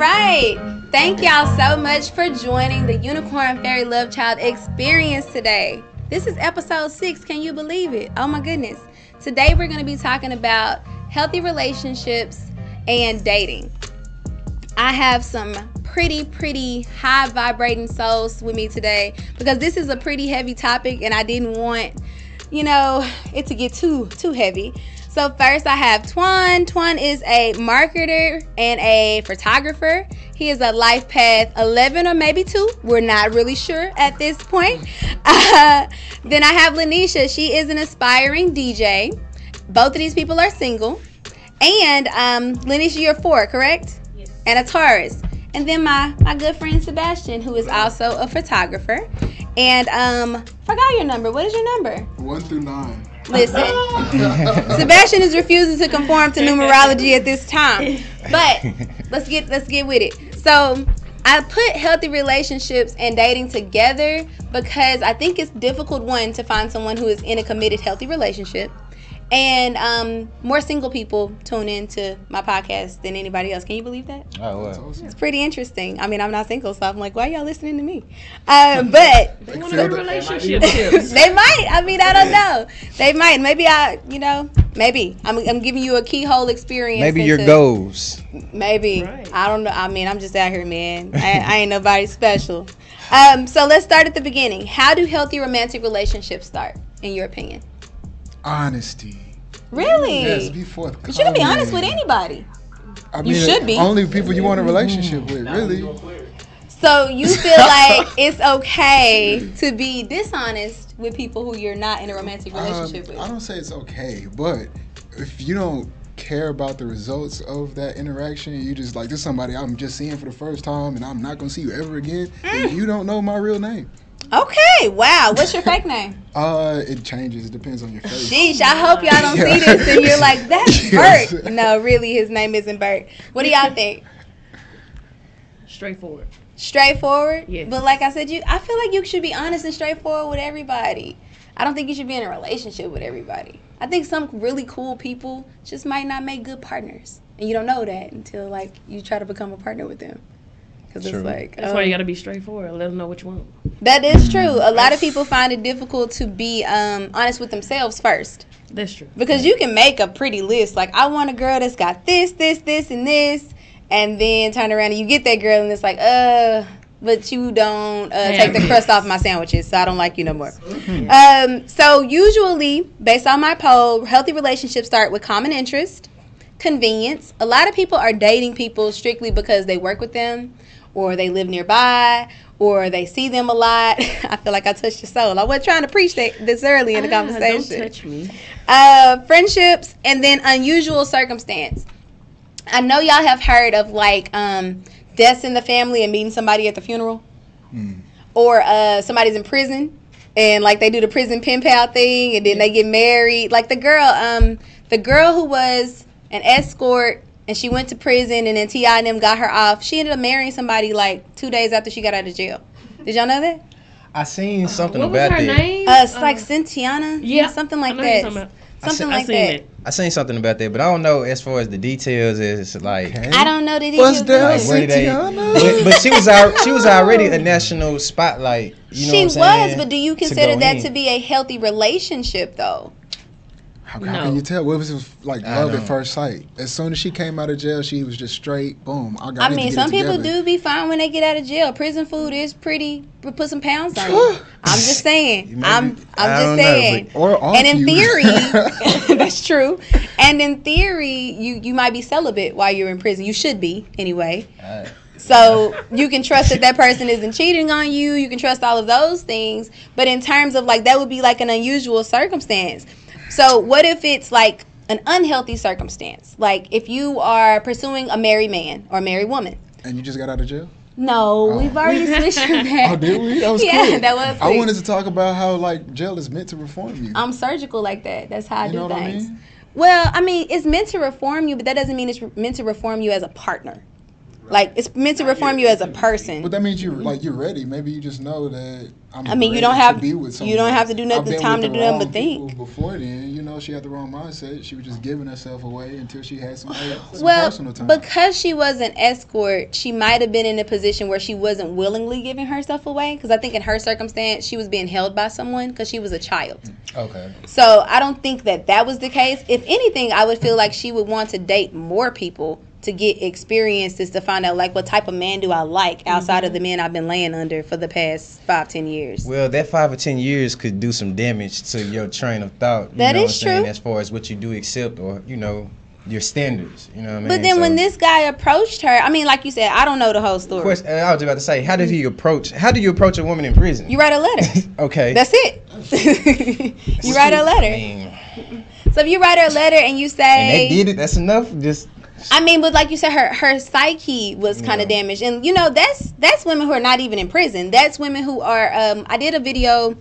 right. Thank y'all so much for joining the Unicorn Fairy Love Child experience today. This is episode six. Can you believe it? Oh my goodness. Today we're going to be talking about healthy relationships and dating. I have some pretty, pretty high vibrating souls with me today because this is a pretty heavy topic and I didn't want, you know, it to get too too heavy. So first I have Twan. Twan is a marketer and a photographer. He is a life path 11 or maybe 2. We're not really sure at this point. Uh, then I have Lanisha. She is an aspiring DJ. Both of these people are single. And um, Lanisha, you're 4, correct? Yes. And a Taurus. And then my, my good friend Sebastian, who is also a photographer. And um, forgot your number. What is your number? One through nine. Listen, Sebastian is refusing to conform to numerology at this time. But let's get let's get with it. So I put healthy relationships and dating together because I think it's difficult one to find someone who is in a committed healthy relationship. And um, more single people tune into my podcast than anybody else. Can you believe that? Oh, That's well. awesome. It's pretty interesting. I mean, I'm not single, so I'm like, why are y'all listening to me? Uh, but They want feel to relationship tips. they might. I mean, I don't know. They might. Maybe I, you know, maybe I'm, I'm giving you a keyhole experience. Maybe your goals. Maybe Right. I don't know. I mean, I'm just out here, man. I, I ain't nobody special. Um, so let's start at the beginning. How do healthy romantic relationships start, in your opinion? Honesty. Really? Yes, be forthcoming. you can be honest with anybody. I You should be. Only people you want a relationship with, really. So you feel like it's okay to be dishonest with people who you're not in a romantic Um, with? I don't say it's okay, but if you don't care about the results of that interaction, you just like this is somebody I'm just seeing for the first time and I'm not gonna see you ever again, Mm. you don't know my real name. Okay. Wow. What's your fake name? Uh, it changes. It depends on your face. Sheesh, I hope y'all don't see this and you're like, that's Yes. Bert. No, really, his name isn't Bert. What do y'all think? Straightforward. Straightforward? Yes. But like I said, you I feel like you should be honest and straightforward with everybody. I don't think you should be in a relationship with everybody. I think some really cool people just might not make good partners. And you don't know that until like you try to become a partner with them. Because it's like That's oh. why you got to be straightforward. Let them know what you want. that is true. A lot of people find it difficult to be um, honest with themselves first. That's true. Because you can make a pretty list. Like, I want a girl that's got this, this, this, and this. And then turn around and you get that girl and it's like, uh, but you don't uh, take the crust off my sandwiches, so I don't like you no more. Um, so, usually, based on my poll, healthy relationships start with common interest, convenience. A lot of people are dating people strictly because they work with them, or they live nearby, or they see them a lot. I feel like I touched your soul. I wasn't trying to preach that this early in the Ah, conversation Don't touch me. uh, friendships, and then unusual circumstance. I know y'all have heard of like um, deaths in the family and meeting somebody at the funeral, or uh, somebody's in prison and like they do the prison pen pal thing, and then they get married. Like the girl, um, the girl who was an escort and she went to prison, and then Ti and them got her off. She ended up marrying somebody like two days after she got out of jail. Did y'all know that? I seen something What was about her that. name? Uh, it's like Cynthiana, yeah, something like know that. talking. I Something see- I like seen that. it. I seen something about that, but I don't know as far as the details. Is like, Okay. I don't know the What's details. that? of it. where they? But, but she was al- she was already a national spotlight. You know she what I'm saying? was, but do you consider go that in. to be a healthy relationship, though? How, how can you tell? What was it like I love know. at first sight? As soon as she came out of jail, she was just straight. Boom. I got. I need to mean, get some it people do be fine when they get out of jail. Prison food is pretty. Put some pounds on you. I'm just saying. Maybe- I'm. I'm I just don't know, saying. Or off and in you. theory, that's true. And in theory, you you might be celibate while you're in prison. You should be anyway. Alright. So you can trust that that person isn't cheating on you. You can trust all of those things. But in terms of like that would be like an unusual circumstance. So what if it's like an unhealthy circumstance? Like if you are pursuing a married man or a married woman. and you just got out of jail. No, Oh. we've already switched from that. Oh, did we? That was yeah, quick. that was. I quick. wanted to talk about how like jail is meant to reform you. I'm surgical like that. That's how I you do know what I things. mean? Well, I mean, it's meant to reform you, but that doesn't mean it's re- meant to reform you as a partner. Like it's meant to reform you as a person. But that means you're mm-hmm. like you're ready. Maybe you just know that. I'm I mean, you don't have to have- be with someone. you don't have to do nothing time with to the do nothing but think. Before then, you know, she had the wrong mindset. She was just giving herself away until she had some, some Well, personal time. because she was an escort, she might have been in a position where she wasn't willingly giving herself away. Because I think in her circumstance, she was being held by someone because she was a child. Mm. Okay. So I don't think that that was the case. If anything, I would feel like she would want to date more people to get experiences to find out like what type of man do I like outside of the men I've been laying under for the past five ten years. Well, that five or ten years could do some damage to your train of thought. You That know is what I'm saying, true. As far as what you do accept or you know your standards. You know what I mean? But then when this guy approached her, I mean, like you said, I don't know the whole story. Of course, uh, I was about to say, how did he approach? How do you approach a woman in prison? You write a letter. okay. That's it. you write a letter. mean, So if you write her a letter and you and say, they did it. That's enough. Just I mean, but like you said, her her psyche was kind of Yeah. damaged, and you know that's that's women who are not even in prison. That's women who are. Um, I did a video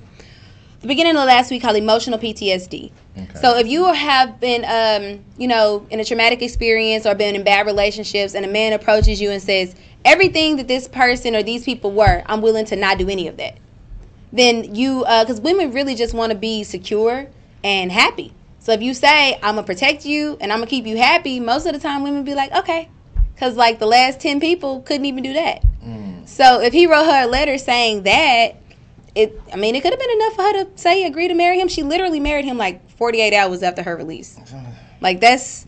the beginning of last week called emotional PTSD. okay. So if you have been, um, you know, in a traumatic experience or been in bad relationships, and a man approaches you and says everything that this person or these people were, I'm willing to not do any of that. Then you, because women really just want to be secure and happy. So if you say I'm gonna protect you and I'm gonna keep you happy, most of the time women be like, okay, because like the last ten people couldn't even do that. Mm. So if he wrote her a letter saying that, it I mean it could have been enough for her to say agree to marry him. She literally married him like 48 hours after her release. Like that's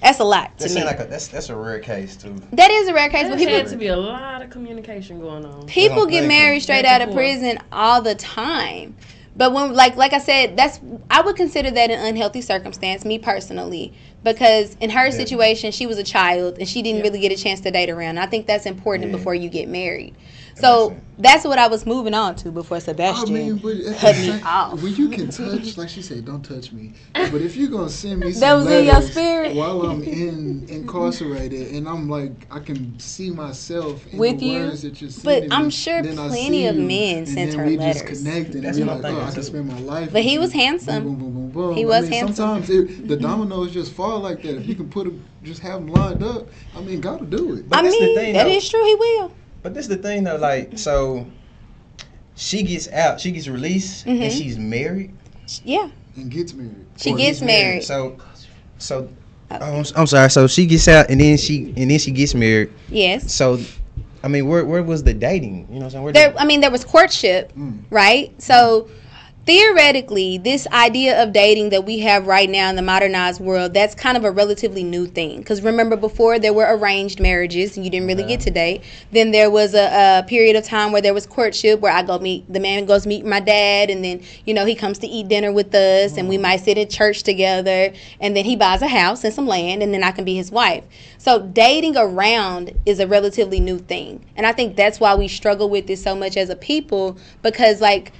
that's a lot to seems me. like a, that's that's a rare case too. that is a rare case, but There had to be a lot of communication going on. people get married straight out of prison all the time. But when like like I said, that's I would consider that an unhealthy circumstance, me personally, because in her Yeah. situation, she was a child and she didn't Yeah. really get a chance to date around. I think that's important Yeah. before you get married. That So that's what I was moving on to before I Sebastian. mean, but cut me same- off. when you can touch, like she said, don't touch me. But if you're gonna send me some That was in your spirit? while I'm in incarcerated, and I'm like, I can see myself in With the you? words that you're But sending I'm me, sure then plenty of you, men and sent then her we letters. just connect, and That's we're what I'm like, oh, I can spend my life. But he was handsome. Boom, boom, boom, boom, boom. He I was mean, handsome. Sometimes it, the dominoes just fall like that. If you can put them, just have them lined up. I mean, gotta do it. But I that's the mean, thing, that though. is true. He will. But this is the thing though, like so, she gets out, she gets released, Mhm. and she's married. Yeah, And gets married. she Or gets married. So, so. Oh, I'm, I'm sorry. So she gets out, and then she and then she gets married. Yes. So, I mean, where where was the dating? You know what I'm saying? Where There, did- I mean, there was courtship, Mm. right? So theoretically, this idea of dating that we have right now in the modernized world, that's kind of a relatively new thing. Because remember, before there were arranged marriages, and you didn't really Yeah. get to uh-huh. date. Then there was a, a period of time where there was courtship, where I go meet the man goes meet my dad, and then you know he comes to eat dinner with us, and we mm-hmm. might sit in church together, and then he buys a house and some land, and then I can be his wife. So dating around is a relatively new thing, and I think that's why we struggle with this so much as a people because like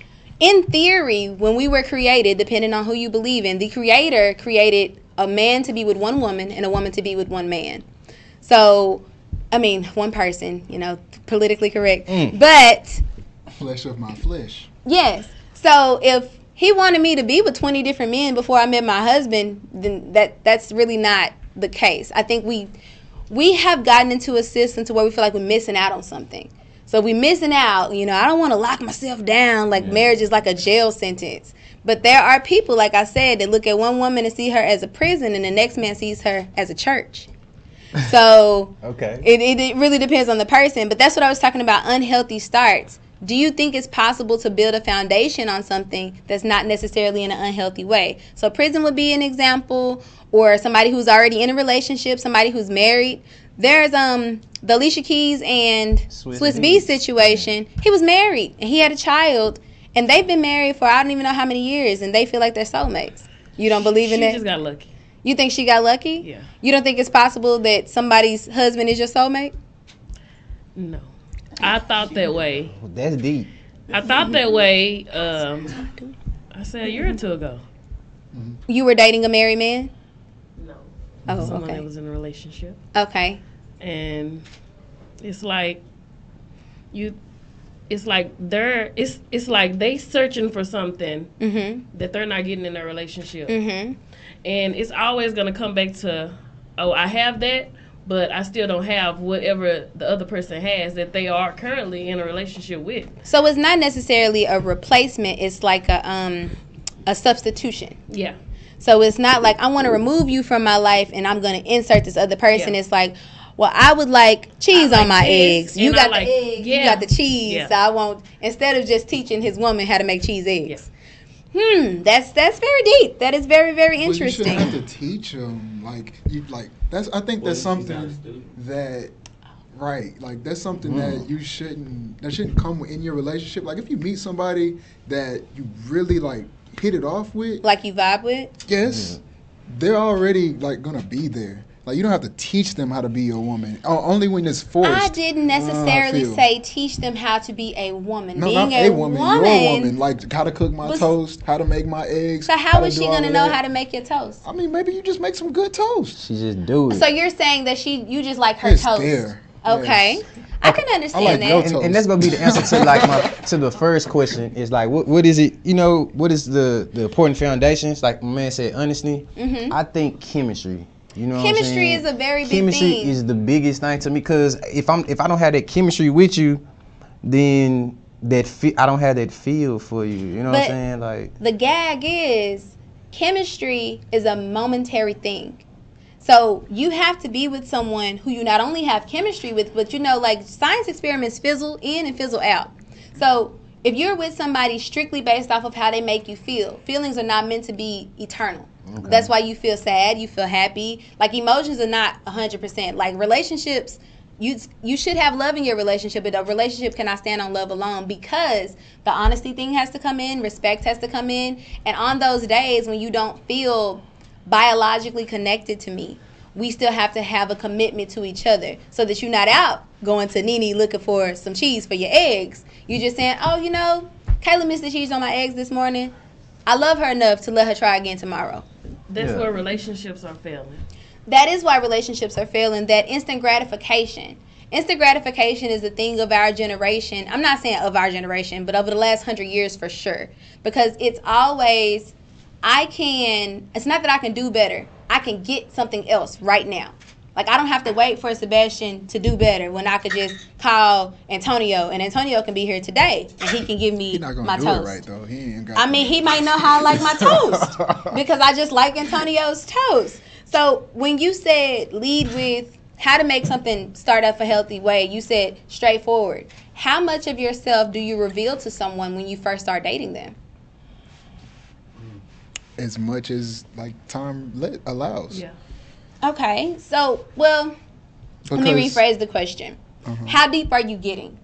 in theory, when we were created, depending on who you believe in, the creator created a man to be with one woman and a woman to be with one man. So, I mean, one person, you know, politically correct. Mm. But, Flesh of my flesh. yes. So, if he wanted me to be with 20 different men before I met my husband, then that that's really not the case. I think we we have gotten into a system to where we feel like we're missing out on something. So we missing out, you know, I don't want to lock myself down like Yeah. marriage is like a jail sentence. But there are people, like I said, that look at one woman and see her as a prison and the next man sees her as a church. So okay. it, it, it really depends on the person. But that's what I was talking about unhealthy starts. Do you think it's possible to build a foundation on something that's not necessarily in an unhealthy way? So, prison would be an example, or somebody who's already in a relationship, somebody who's married. There's um the Alicia Keys and Swizz Swizz, B situation. He was married and he had a child, and they've been married for I don't even know how many years, and they feel like they're soulmates. You don't believe in that? she just got lucky. you think she got lucky? Yeah. You don't think it's possible that somebody's husband is your soulmate? No. I thought that way. That's deep. I thought that way. Um, I said a year or two ago. You were dating a married man? No. Oh, okay. Someone okay. that was in a relationship, Okay. And it's like you. It's like they're. It's it's like they searching for something Mm-hmm. that they're not getting in their relationship, Mm-hmm. and it's always gonna come back to, oh, I have that. but I still don't have whatever the other person has that they are currently in a relationship with. So it's not necessarily a replacement. It's like a um a substitution. Yeah. So it's not like I want to remove you from my life and I'm going to insert this other person. Yeah. It's like, well, I would like cheese I on my this, eggs. You and I got like- the eggs. You got the cheese. Yeah. So I won't. Instead of just teaching his woman how to make cheese eggs. Yeah. Hmm. That's that's very deep. That is very very Well, you shouldn't have interesting. to teach them like you like that's. I think Well, that's she's not a something that right like that's something Mm. that you shouldn't that shouldn't come in your relationship. Like if you meet somebody that you really like hit it off with, Like you vibe with. yes, they're already like gonna be there. Like you don't have to teach them how to be a woman. O- Only when it's forced. I didn't necessarily feel. say teach them how to be a woman. No, Being not a woman, your woman. Like how to cook my was- toast, how to make my eggs. so how to she gonna know that. how to make your toast? I mean, maybe you just make some good toast. She just do it. So you're saying that she you just like her It's toast? there. Okay, Yes. I can understand like that. and, and that's gonna be the answer to like my to the first question is like what what is it you know what is the the important foundations like my man said honestly Mhm. I think chemistry you know what I'm Chemistry is a very big chemistry thing. is the biggest thing to me because if I'm if I don't have that chemistry with you then that fe- I don't have that feel for you you know what I'm saying like the gag is chemistry is a momentary thing. So you have to be with someone who you not only have chemistry with, but you know, like science experiments fizzle in and fizzle out. So if you're with somebody strictly based off of how they make you feel, feelings are not meant to be eternal. That's why you feel sad, you feel happy. Like emotions are not 100%. Like relationships, you you should have love in your relationship, but a relationship cannot stand on love alone because the honesty thing has to come in, respect has to come in, and on those days when you don't feel biologically connected to me, we still have to have a commitment to each other so that you're not out going to Nene looking for some cheese for your eggs. You're just saying, oh, you know, Kayla missed the cheese on my eggs this morning. I love her enough to let her try again tomorrow. That's Yeah. where relationships are failing. That is why relationships are failing. That instant gratification. Instant gratification is a thing of our generation. I'm not saying of our generation, but over the last hundred years for sure. Because it's always, I can, it's not that I can do better. I can get something else right now. Like I don't have to wait for Sebastian to do better when I could just call Antonio and Antonio can be here today and he can give me He's not gonna my do toast. it right though. He ain't got. I mean, he might know how I like my toast because I just like Antonio's toast. So when you said lead with how to make something start up a healthy way, you said straightforward. How much of yourself do you reveal to someone when you first start dating them? as much as like time allows. Yeah. Okay, so well, let me rephrase the question. Uh-huh. How deep are you getting?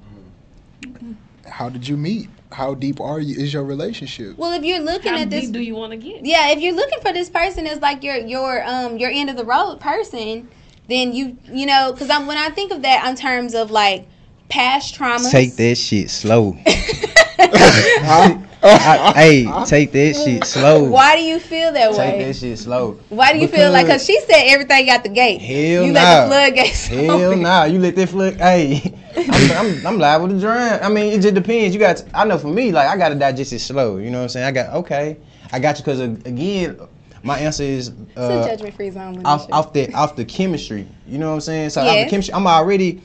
How did you meet? How deep are you? Is your relationship? Well, if you're looking How at this deep do you want to get? Yeah, if you're looking for this person as like your your um your end of the road person, then you you know because I'm when I think of that in terms of like past traumas. take that shit slow I- hey take that shit slow Why do you feel that take way? that shit slow Why do you feel like? Cause she said everything got the gate. Hell you nah. let the floodgates. Hell open. nah, you let that flood. Hey, I'm, I'm, I'm liable to drown. I mean, it just depends. You got. I know for me, like I gotta digest it slow. You know what I'm saying? I got okay. I got you because again, my answer is It's a uh, judgment free zone. off off the off the chemistry. You know what I'm saying? So off the chemistry, I'm already,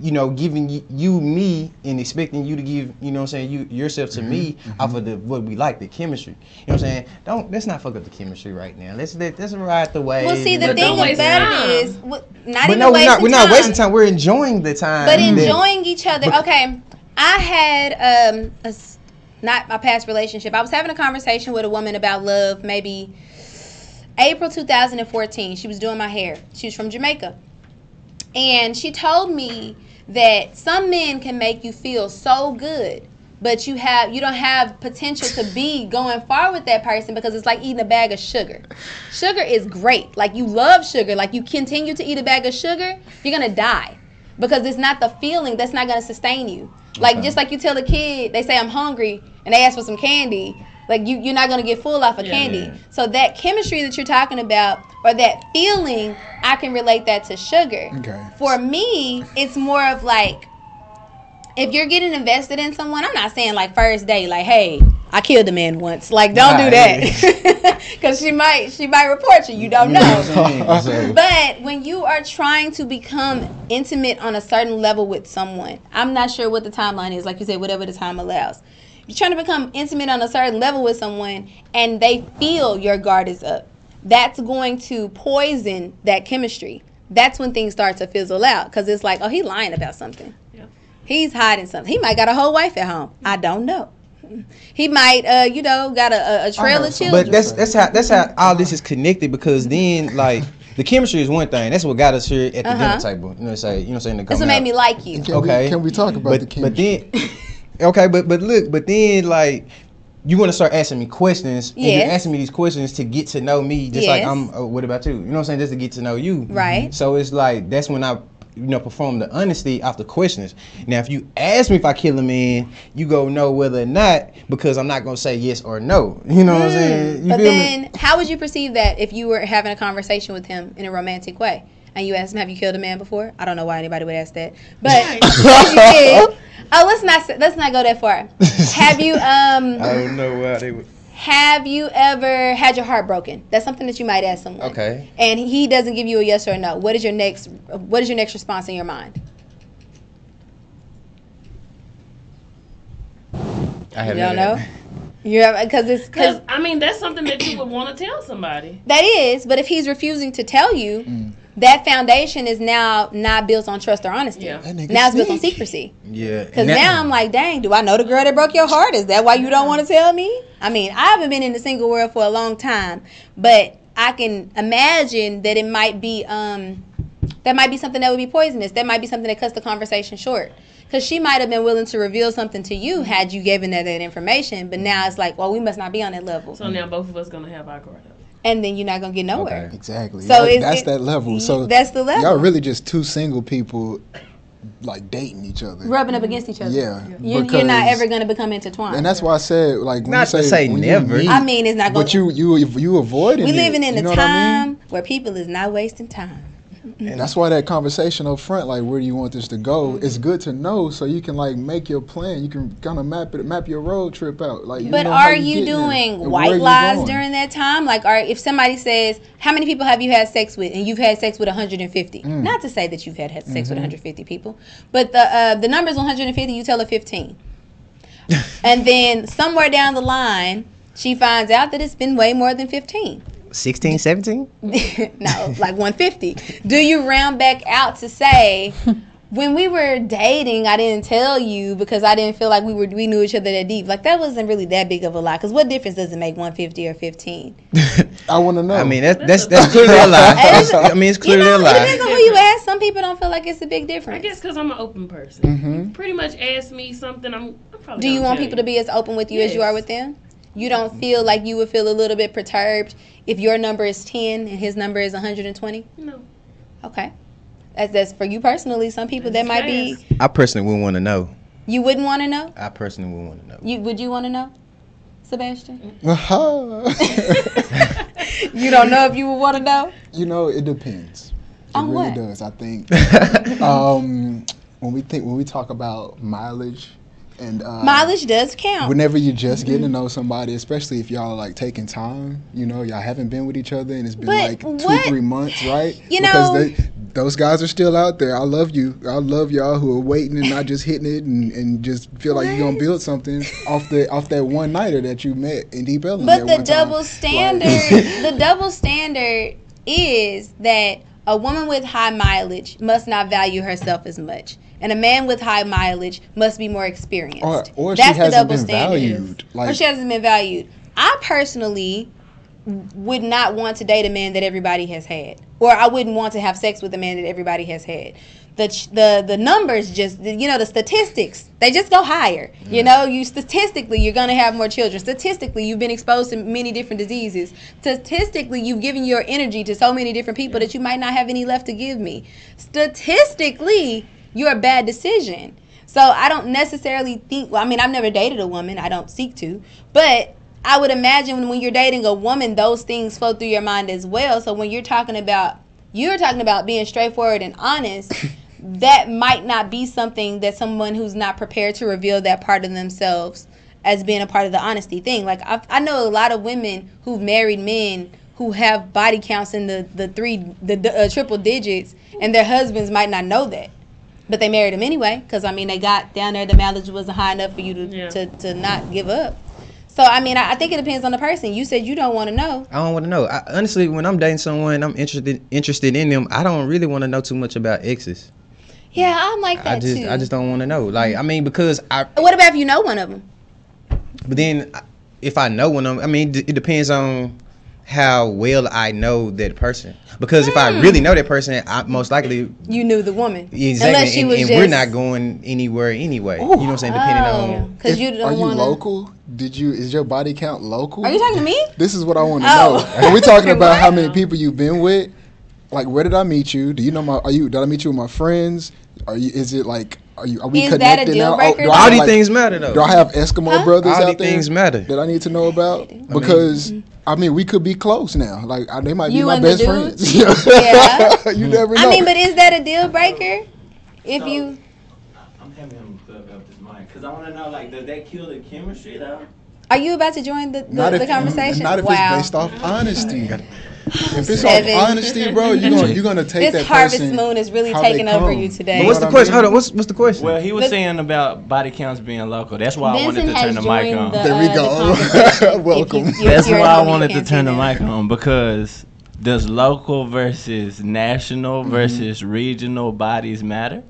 you know, giving you, you me and expecting you to give, you know what I'm saying, you yourself to me Mm-hmm. off of the what we like, the chemistry. You know what I'm saying? Don't let's not fuck up the chemistry right now. Let's let let's ride the wave. Well, see, the But thing don't waste about time. it is, what- not But even no, we're not. We're not time. wasting time. We're enjoying the time. but that- enjoying each other. Okay, I had um a s not my past relationship. I was having a conversation with a woman about love, maybe April 2014. She was doing my hair. She was from Jamaica, and she told me that some men can make you feel so good. But you have you don't have potential to be going far with that person because it's like eating a bag of sugar. Sugar is great. Like you love sugar. Like you continue to eat a bag of sugar, you're gonna die because it's not the feeling that's not gonna sustain you. Like Okay. just like you tell a kid, they say I'm hungry and they ask for some candy. Like you, you're not gonna get full off of Yeah. candy. So that chemistry that you're talking about, or that feeling, I can relate that to sugar. Okay. For me, it's more of like if you're getting invested in someone, I'm not saying like first day, like, hey, I killed a man once. Like, don't do that, because she might she might report you. You don't know. But when you are trying to become intimate on a certain level with someone, I'm not sure what the timeline is. Like you said, whatever the time allows. You're trying to become intimate on a certain level with someone, and they feel your guard is up. That's going to poison that chemistry. That's when things start to fizzle out because it's like, oh, he's lying about something. Yeah. He's hiding something. He might got a whole wife at home. I don't know. He might, uh, you know, got a, a, a trail of children. But that's that's how that's how all this is connected because then like the chemistry is one thing. That's what got us here at the Uh-huh. dinner table. You know, say you know, what I'm saying to that's what made out. me like you. Can Okay. We, can we talk about but, the chemistry? but then okay, but but look, but then like you want to start asking me questions, and Yes. you're asking me these questions to get to know me, just like I'm. Uh, what about you? You know what I'm saying? Just to get to know you, Right. So it's like that's when I, you know, perform the honesty off the questions. Now, if you ask me if I kill a man, you go know whether or not because I'm not gonna say yes or no. You know what I'm saying? You Mm. But feel me? then, how would you perceive that if you were having a conversation with him in a romantic way? And you asked him, "Have you killed a man before?" I don't know why anybody would ask that, but Right. if you did, oh, let's not let's not go that far. Have you um I don't know why they would. have you ever had your heart broken? That's something that you might ask someone. Okay. And he doesn't give you a yes or a no. What is your next What is your next response in your mind? I haven't don't know. that. You because it's because Because I mean, that's something that you would want to tell somebody. That is, but if he's refusing to tell you, Mm. That foundation is now not built on trust or honesty. Yeah. That nigga Now it's built on secrecy. Yeah. Because now I'm like, dang, do I know the girl that broke your heart? Is that why you don't want to tell me? I mean, I haven't been in the single world for a long time, but I can imagine that it might be um that might be something that would be poisonous. That might be something that cuts the conversation short. Because she might have been willing to reveal something to you had you given her that information, but now it's like, well, we must not be on that level, So now both of us gonna have our guard up. And then you're not gonna get nowhere. Okay. Exactly. So That- is that's it- that level. So that's the level. Y'all really just two single people, like dating each other. rubbing up against each other. Yeah. You, you're not ever going to become intertwined. And that's why I said like when Not you to say, say when you never. meet- I mean, it's not going. To be. But you you you avoiding. we it, living in you a time I mean? where people is not wasting time. And that's why that conversation up front, like where do you want this to go? It's good to know so you can like make your plan. You can kind of map it, map your road trip out. Like, you But are you get doing white lies during that time? Like, are if somebody says, "How many people have you had sex with?" and you've had sex with 150, Mm. not to say that you've had, had sex Mm-hmm. with 150 people, but the uh, the number is 150. You tell her 15, and then somewhere down the line, she finds out that it's been way more than 15. 16, 17? no, like 150. Do you round back out to say, when we were dating, I didn't tell you because I didn't feel like we were we knew each other that deep. Like that wasn't really that big of a lie. Because what difference does it make 150 or 15? I want to know. I mean, that's that's That's that's clearly a lie. It's- I mean, it's You clearly know, a it lie. depends on who you ask. Some people don't feel like it's a big difference. I guess because I'm an open person. hmm Pretty much ask me something. I'm. I'm probably Do you want tell people to be as open with you as you are with them? You don't feel like you would feel a little bit perturbed if your number is 10 and his number is 120? No. Okay. That's, that's for you personally. Some people that might be, I personally wouldn't want to know. you wouldn't want to know. I personally wouldn't want to know. You Would you want to know, Sebastian? You don't know if you would want to know? you know, it depends. It On really what? does. I think um, when we think when we talk about mileage and uh, Mileage does count. Whenever you're just getting to know somebody, especially if y'all are like taking time, you know, y'all haven't been with each other and it's been But like two, what- three months, right? You because know- they, those guys are still out there. I love you. I love y'all who are waiting and not just hitting it and, and just feel like you're gonna build something off the off that one nighter that you met in Deep Ellum. But the one time. double Like- standard, the double standard is that a woman with high mileage must not value herself as much, and a man with high mileage must be more experienced. or, or she That's the hasn't double been standard. valued. or she hasn't been valued. I personally would not want to date a man that everybody has had, or I wouldn't want to have sex with a man that everybody has had. The the the numbers just you know the statistics they just go higher. You know, you statistically you're gonna have more children. Statistically, you've been exposed to many different diseases. Statistically, you've given your energy to so many different people that you might not have any left to give me. Statistically, you're a bad decision. So I don't necessarily think. Well, I mean, I've never dated a woman. I don't seek to, but I would imagine when you're dating a woman, those things flow through your mind as well. So when you're talking about you're talking about being straightforward and honest, that might not be something that someone who's not prepared to reveal that part of themselves as being a part of the honesty thing. Like I, I know a lot of women who've married men who have body counts in the the three the, the uh, triple digits, and their husbands might not know that. But they married him anyway, because I mean they got down there. The mileage wasn't high enough for you to Yeah. to, to not give up. So I mean, I, I think it depends on the person. You said you don't want to know. I don't want to know. I, honestly, when I'm dating someone, I'm interested interested in them. I don't really want to know too much about exes. Yeah, I'm like that I just too. I just don't want to know. Like I mean, because I. what about if you know one of them? But then, if I know one of them, I mean, it depends on how well I know that person. Because if I really know that person, I most likely You knew the woman, exactly, unless she and, was and just. we're not going anywhere anyway. you know what I'm saying? Oh. Depending on. because you are don't you want to. local? Did you is your body count local? Are you talking to me? This is what I want to Oh. know. Are we talking about how many people you've been with? Like, where did I meet you? Do you know my? Are you? Did I meet you with my friends? Are you? Is it like? Are you? Are we Is that a connected deal now? Oh, breaker, do I though? All these like- things matter though. Do I have Eskimo Huh? brothers All out these there things matter. that I need to know about? Because mm-hmm. I mean, we could be close now. Like, I, they might You be my and the best dudes? friends. Yeah. you never know. I mean, but is that a deal breaker? If So- you, I'm having him plug up this mic because I want to know, like, does that kill the chemistry though? are you about to join the, the, not if, the conversation? Not if wow. it's based off honesty. If it's Seven. off honesty, bro, you're gonna you're gonna take this that harvest person. moon is really how they taking over come. you today. But what's the what I question? mean? Hold on. What's what's the question? Well, he was Look- saying about body counts being local. That's why I wanted to turn has the mic joined on. the, There we uh, go. the conversation. Welcome. If you- That's you're why at I home, you wanted to can't turn the see that. mic on because does local versus national Mm-hmm. versus regional bodies matter?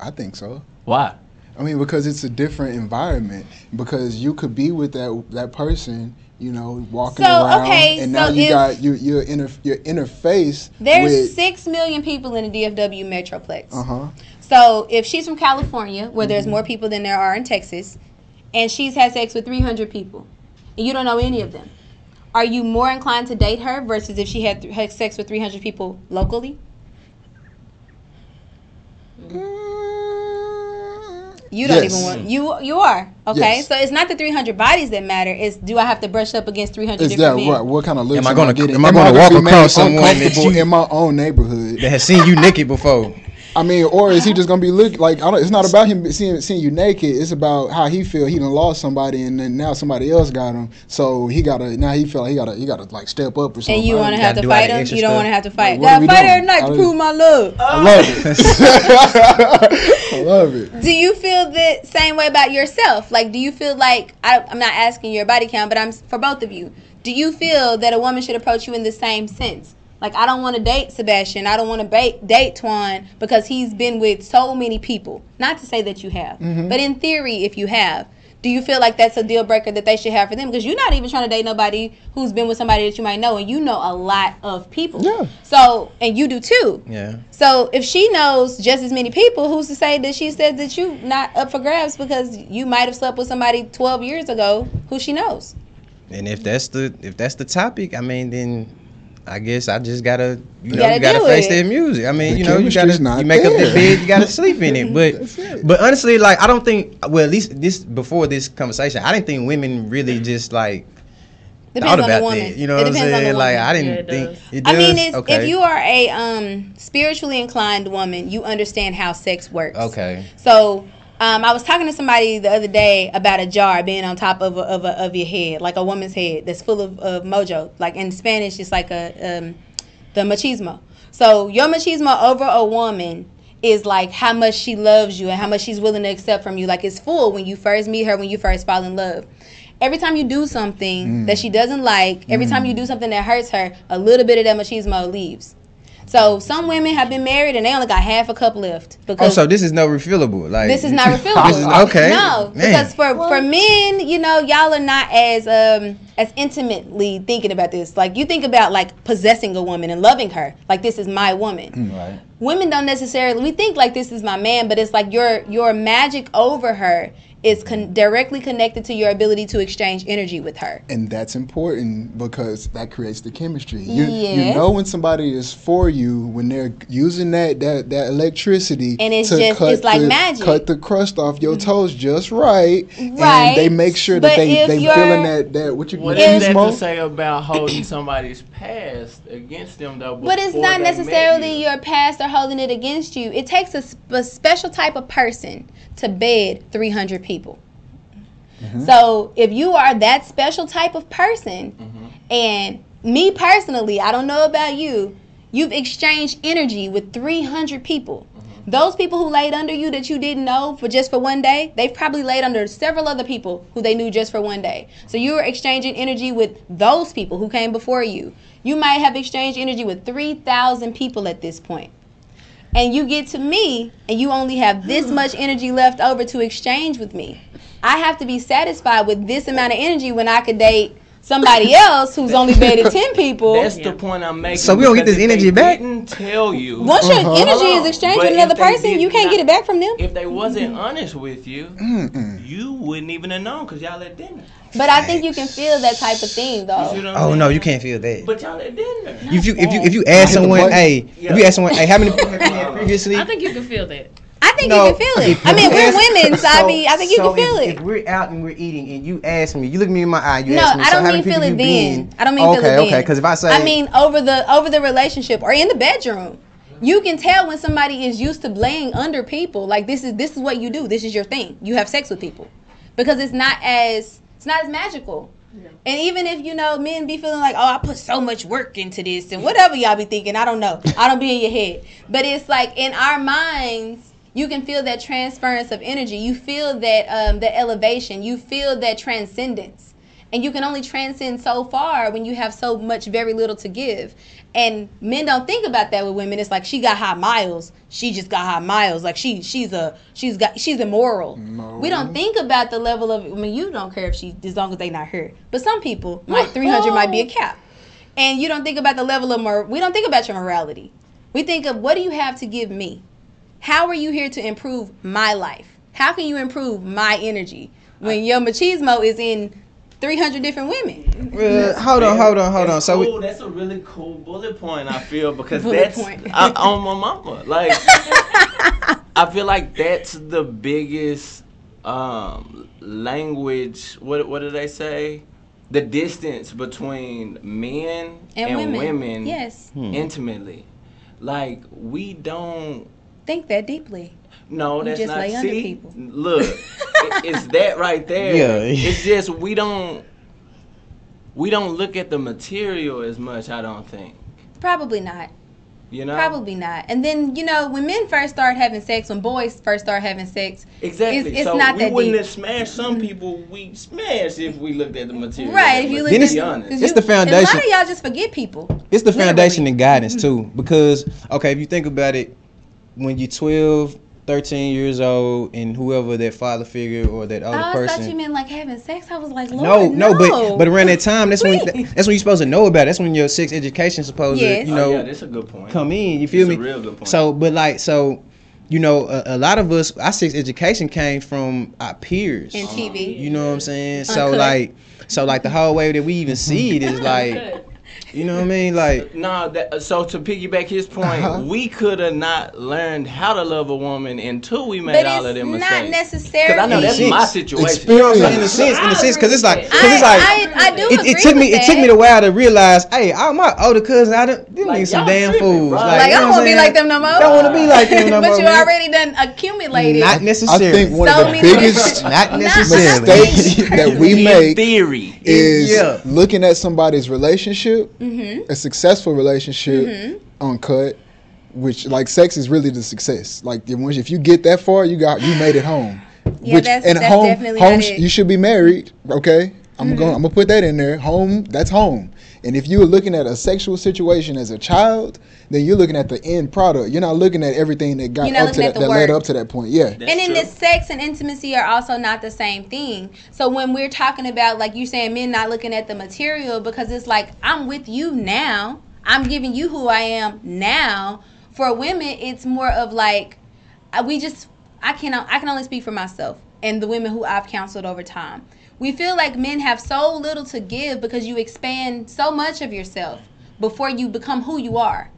I think so. Why? I mean, because it's a different environment. Because you could be with that that person, you know, walking So, around, okay, and so now you got your you're inter your interface. There's with, six million people in the DFW metroplex. Uh huh. So if she's from California, where there's Mm-hmm. more people than there are in Texas, and she's had sex with 300 people, and you don't know any of them, are you more inclined to date her versus if she had, th- had sex with 300 people locally? You don't Yes. even want you. You are okay. Yes. So it's not the 300 bodies that matter. It's do I have to brush up against 300 Is that men? what? What kind of looks Am I gonna- getting? am I gonna walk across someone that you- in my own neighborhood? That has seen you naked before. I mean, or is he just gonna be look like? I don't, it's not about him seeing seeing you naked. It's about how he feel. He done lost somebody, and then now somebody else got him. So he gotta now he feel like he gotta he gotta like step up or something. and you want to don't- have gotta to do all fight him. extra You don't want to have to fight. what are Gotta fight doing? every night to prove my love. I love it. I love it. Do you feel the same way about yourself? Like, do you feel like I, I'm not asking your body count, but I'm for both of you. Do you feel that a woman should approach you in the same sense? Like, I don't want to date Sebastian. I don't want to ba- date Twan because he's been with so many people. Not to say that you have, Mm-hmm. but in theory, if you have, do you feel like that's a deal breaker that they should have for them? Because you're not even trying to date nobody who's been with somebody that you might know, and you know a lot of people. Yeah. So, and you do too. Yeah. So if she knows just as many people, who's to say that she said that you not up for grabs because you might have slept with somebody 12 years ago who she knows? And if that's the if that's the topic, I mean, then I guess I just gotta you know gotta you gotta face it. that music. I mean, The you know you gotta not you make up the bed, you gotta sleep in it. But it. but honestly, like I don't think well at least this before this conversation, I didn't think women really just like Depends thought on the about woman. that. You know it what I'm depends on the saying? Like. I didn't Yeah, it think does. it I mean, it's, okay. if you are a um, spiritually inclined woman, you understand how sex works. okay. So um, I was talking to somebody the other day about a jar being on top of a, of, a, of your head, like a woman's head that's full of, of mojo. Like in Spanish, it's like a um, the machismo. So your machismo over a woman is like how much she loves you and how much she's willing to accept from you. Like it's full when you first meet her, when you first fall in love. Every time you do something that she doesn't like, every time you do something that hurts her, a little bit of that machismo leaves. So some women have been married and they only got half a cup left Oh, because so this is no refillable. Like this is not refillable. This is- okay. No, Man. because for for men, you know, y'all are not as um as intimately thinking about this. Like you think about like possessing a woman and loving her. Like this is my woman. Right. Women don't necessarily we think like this is my man, but it's like your your magic over her is con- directly connected to your ability to exchange energy with her. and that's important because that creates the chemistry. You, Yes. you know when somebody is for you when they're using that that, that electricity And it's to just- cut it's like the, magic. cut the crust off your mm-hmm. toes just right, Right. and they make sure But that they if they you're- feeling that that what you What what is that to say about holding somebody's past against them though? But it's not necessarily you? your past or holding it against you. It takes a, sp- a special type of person to bed 300 people. Mm-hmm. So if you are that special type of person, mm-hmm. and me personally, I don't know about you, you've exchanged energy with 300 people. Mm-hmm. Those people who laid under you that you didn't know for just for one day, they've probably laid under several other people who they knew just for one day. So you were exchanging energy with those people who came before you. You might have exchanged energy with 3,000 people at this point. And you get to me and you only have this much energy left over to exchange with me. I have to be satisfied with this amount of energy when I could date somebody else who's only dated 10 people. That's the point I'm making. So we don't get this if energy they back? Didn't tell you. Once your Uh-huh. energy is exchanged But with another person, you can't not- get it back from them. If they wasn't honest with you, Mm-mm. you wouldn't even have known because y'all at dinner. But I think you can feel that type of thing though. Oh saying? no, you can't feel that. But y'all at dinner. If you if you if you ask someone, button. hey, if you ask someone, hey, how many people have you had previously? I think you can feel that. I think No, you can feel it. I mean, we're women, so, I mean, I think you so can feel if, it. If we're out and we're eating and you ask me, you look me in my eye, you No, ask me, I don't how mean many feel it then. been? I don't mean okay, feel it then. Okay, because if I say, I mean over the over the relationship or in the bedroom, you can tell when somebody is used to laying under people. Like this is this is what you do. This is your thing. You have sex with people because it's not as it's not as magical. And even if you know men be feeling like, oh, I put so much work into this and whatever y'all be thinking, I don't know. I don't be in your head. But it's like in our minds, you can feel that transference of energy. You feel that um, that elevation. You feel that transcendence. And you can only transcend so far when you have so much very little to give. And men don't think about that with women. It's like she got high miles. She just got high miles. Like she she's a she's got she's immoral. No. We don't think about the level of I mean you don't care if she as long as they not her. But some people might 300 might be a cap. And you don't think about the level of mor- we don't think about your morality. We think of what do you have to give me? How are you here to improve my life? How can you improve my energy when your machismo is in 300 different women? uh, hold on, hold on, hold on. That's So cool. we, that's a really cool bullet point. I feel because that's point. I, on my mama. Like I feel like that's the biggest um, language. What what do they say? The distance between men And, and, women. women, Yes. Hmm. intimately. Like we don't. Think that deeply. No, You that's just not. lay under see, people. look, it- it's that right there. Yeah. It's just we don't. We don't look at the material as much. I don't think. Probably not. You know. Probably not. And then, you know, when men first start having sex, when boys first start having sex, Exactly. It's- it's so not we that wouldn't deep. have smashed some mm-hmm. people. We smashed if we looked at the material. right, if you look Let's be the, honest. 'cause It's you- the foundation. A lot of y'all just forget people. it's the Literally. foundation and guidance mm-hmm. too. Because okay, if you think about it, when you're 12, 13 years old, and whoever that father figure or that older Oh, I person. thought you meant like having sex. I was like, Lord, No, no, no, but but around that time, that's when that's when you're supposed to know about. It. That's when your sex education supposed Yes. to, you oh, know, yeah, that's a good point. come in. You feel It's me? a real good point. So, but like, so, you know, a, a lot of us, our sex education came from our peers. And TV. You know what I'm saying? So like, so like the whole way that we even see it is like, you know what I mean? Like, No, that, so to piggyback his point, Uh-huh. we could have not learned how to love a woman until we made But all of it's them not mistakes. necessarily. Because I know that's In my situation. you know what I'm saying? In a Experience. sense, in a sense, because it's like, because it's like. I, I do it, agree it took me. with It took me that. a while to realize, hey, all my older cousins, I don't, them Like, niggas some damn tripping, fools. bro. Like, you I don't want to be like them no more. I don't want to be like them no but you man. already done accumulated. Not necessarily. I necessarily. think one So of the many biggest Not Not- necessarily. mistakes that we make theory. is looking at somebody's relationship, Mm-hmm. a successful relationship, uncut, which like sex is really the success. Like if once- if you get that far, you got you made it home. Yeah, that's- and that's home, definitely home, you should be married. Okay, I'm Mm-hmm. going. I'm gonna put that in there. Home, that's home. And if you're looking at a sexual situation as a child, then you're looking at the end product. You're not looking at everything that got up to that, that led up to that point. Yeah. That's and in true. this sex and intimacy are also not the same thing. So when we're talking about like you saying men not looking at the material because it's like I'm with you now. I'm giving you who I am now. For women, it's more of like we just I can I can only speak for myself. and the women who I've counseled over time. We feel like men have so little to give because you expand so much of yourself before you become who you are.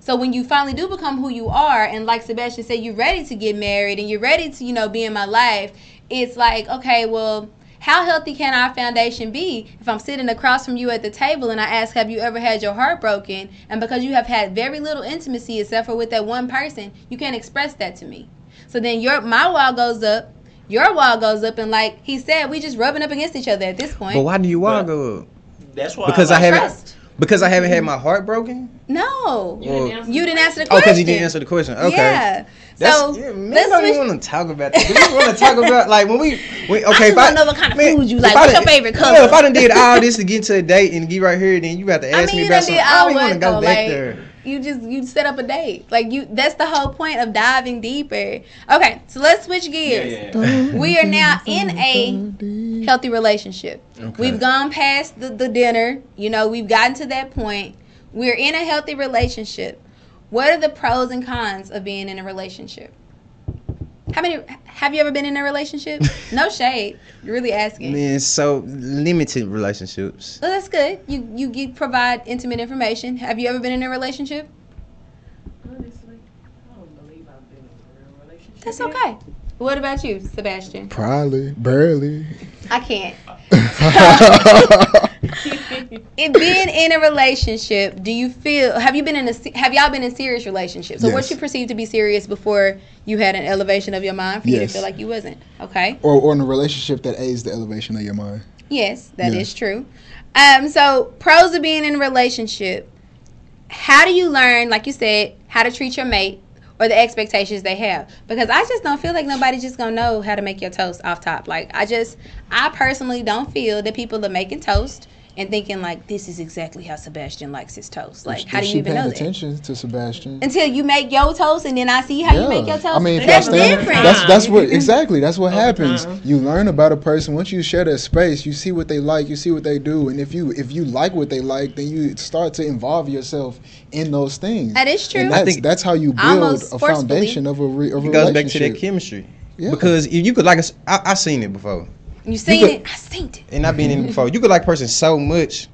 So when you finally do become who you are, and like Sebastian said, you're ready to get married and you're ready to, you know, be in my life, it's like, okay, well, how healthy can our foundation be if I'm sitting across from you at the table and I ask, have you ever had your heart broken? And because you have had very little intimacy except for with that one person, you can't express that to me. So then your my wall goes up, your wall goes up, and like he said, we just rubbing up against each other at this point. But why do you want But- to go up? That's why. Because I, like- haven't Trust. because I haven't had my heart broken. No, You Well- didn't answer you the didn't answer the Oh, question. because you didn't answer the question. Okay. Yeah. That's, so yeah, men let's don't even want to talk about that. We want to talk about like when we, we okay. just if wanna know what kind of food you if like. What's done- your favorite Yeah, color? if I done did all this to get to a date and get right here, then you got to I ask mean, me about done something. did I all don't even want to go back Like there. You just you set up a date. Like you, that's the whole point of diving deeper. Okay, so let's switch Yeah, gears. yeah. We are now in a healthy relationship. Okay. We've gone past the, the dinner. You know, we've gotten to that point. We're in a healthy relationship. What are the pros and cons of being in a relationship? How many have you ever been in a relationship? No shade. You're really asking. Man, so limited relationships. Well, that's good. You you get, provide intimate information. Have you ever been in a relationship? Honestly, I don't believe I've been in a real relationship. That's yet. okay. What about you, Sebastian? Probably, barely. I can't. In being in a relationship, do you feel? Have you been in a? Have y'all been in serious relationships? So what Yes. you perceived to be serious before you had an elevation of your mind for you to feel like you wasn't? Okay. or, or in a relationship that aids the elevation of your mind. Yes, that is Yeah. true. Um, so pros of being in a relationship. How do you learn, like you said, how to treat your mate or the expectations they have? Because I just don't feel like nobody's just gonna know how to make your toast off top. Like I just, I personally don't feel that people are making toast and thinking like this is exactly how Sebastian likes his toast. Like how do you she even know that? attention to Sebastian? Until you make your toast and then I see how you make your toast. I mean, if that's y'all different. that's that's what exactly that's what Over happens. time. You learn about a person once you share that space. You see what they like, you see what they do, and if you if you like what they like, then you start to involve yourself in those things. That is true. And I that's think- that's how you build a foundation of a, re, of a It goes back to that relationship. chemistry. Yeah. Because if you could like, a s- I, I seen it before, You seen could- it? I seen it. and I've been in it before. You could like a person so much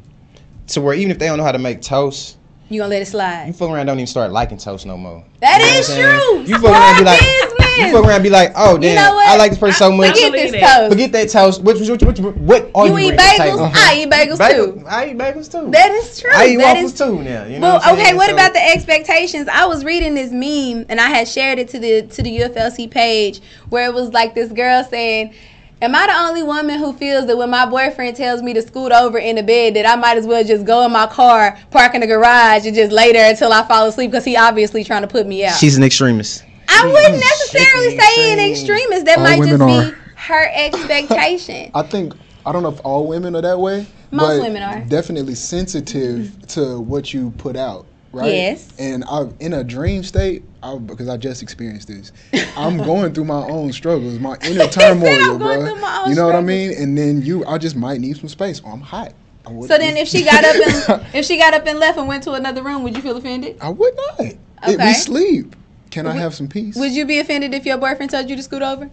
to where even if they don't know how to make toast, You gonna let it slide. you slide? fuck around don't even start liking toast no more. That You know is what I'm saying? true. You fuck around be like, you business. fuck around and be like, oh damn, know what? I like this person so much. Forget believe this that. toast. Forget that toast. What, what, what, what, what are You you, eat bringing to the bagels? I eat bagels Bagel- too. I eat bagels too. That is true. I eat That waffles is- too now. You know Well, what I'm okay. What So- about the expectations? I was reading this meme and I had shared it to the to the UFLC page where it was like this girl saying. Am I the only woman who feels that when my boyfriend tells me to scoot over in the bed that I might as well just go in my car, park in the garage, and just lay there until I fall asleep because he obviously trying to put me out? She's an extremist. I wouldn't necessarily Shaking say an extremist. That All might just women be her expectation. I think I don't know if all women are that way. Most but women are. definitely sensitive to what you put out. Right. Yes. And I, in a dream state, I, because I just experienced this, I'm going through my own struggles, my inner turmoil, I'm bro. through my own You know what I mean? And then you, I just might need some space. Or I'm hot. I So then, if she got up and if she got up and left and went to another room, would you feel offended? I would not. It, Okay. we sleep. Can I have some peace? Would you be offended if your boyfriend told you to scoot over?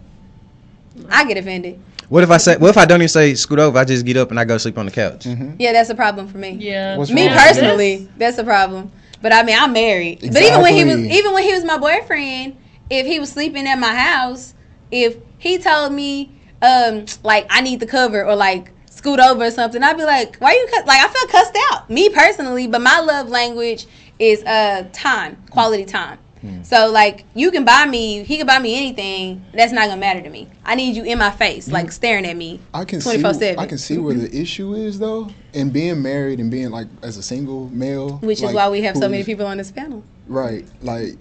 I get offended. What if I say? What if I don't even say scoot over? I just get up and I go sleep on the couch. Mhm. Yeah, that's a problem for me. Yeah. What's Me wrong? personally, that's a problem. But I mean, I'm married. But even when he was, even when he was my boyfriend, if he was sleeping at my house, if he told me, um, like I need the cover or like scoot over or something, I'd be like, why you cut? Like I felt cussed out, me personally. But my love language is uh time, quality time. Mm. So like you can buy me, he can buy me anything. That's not gonna matter to me. I need you in my face, like staring at me. I can see 24/7. I can see where the issue is though, and being married and being like as a single male, Which is why we have so many people on this panel. Right, like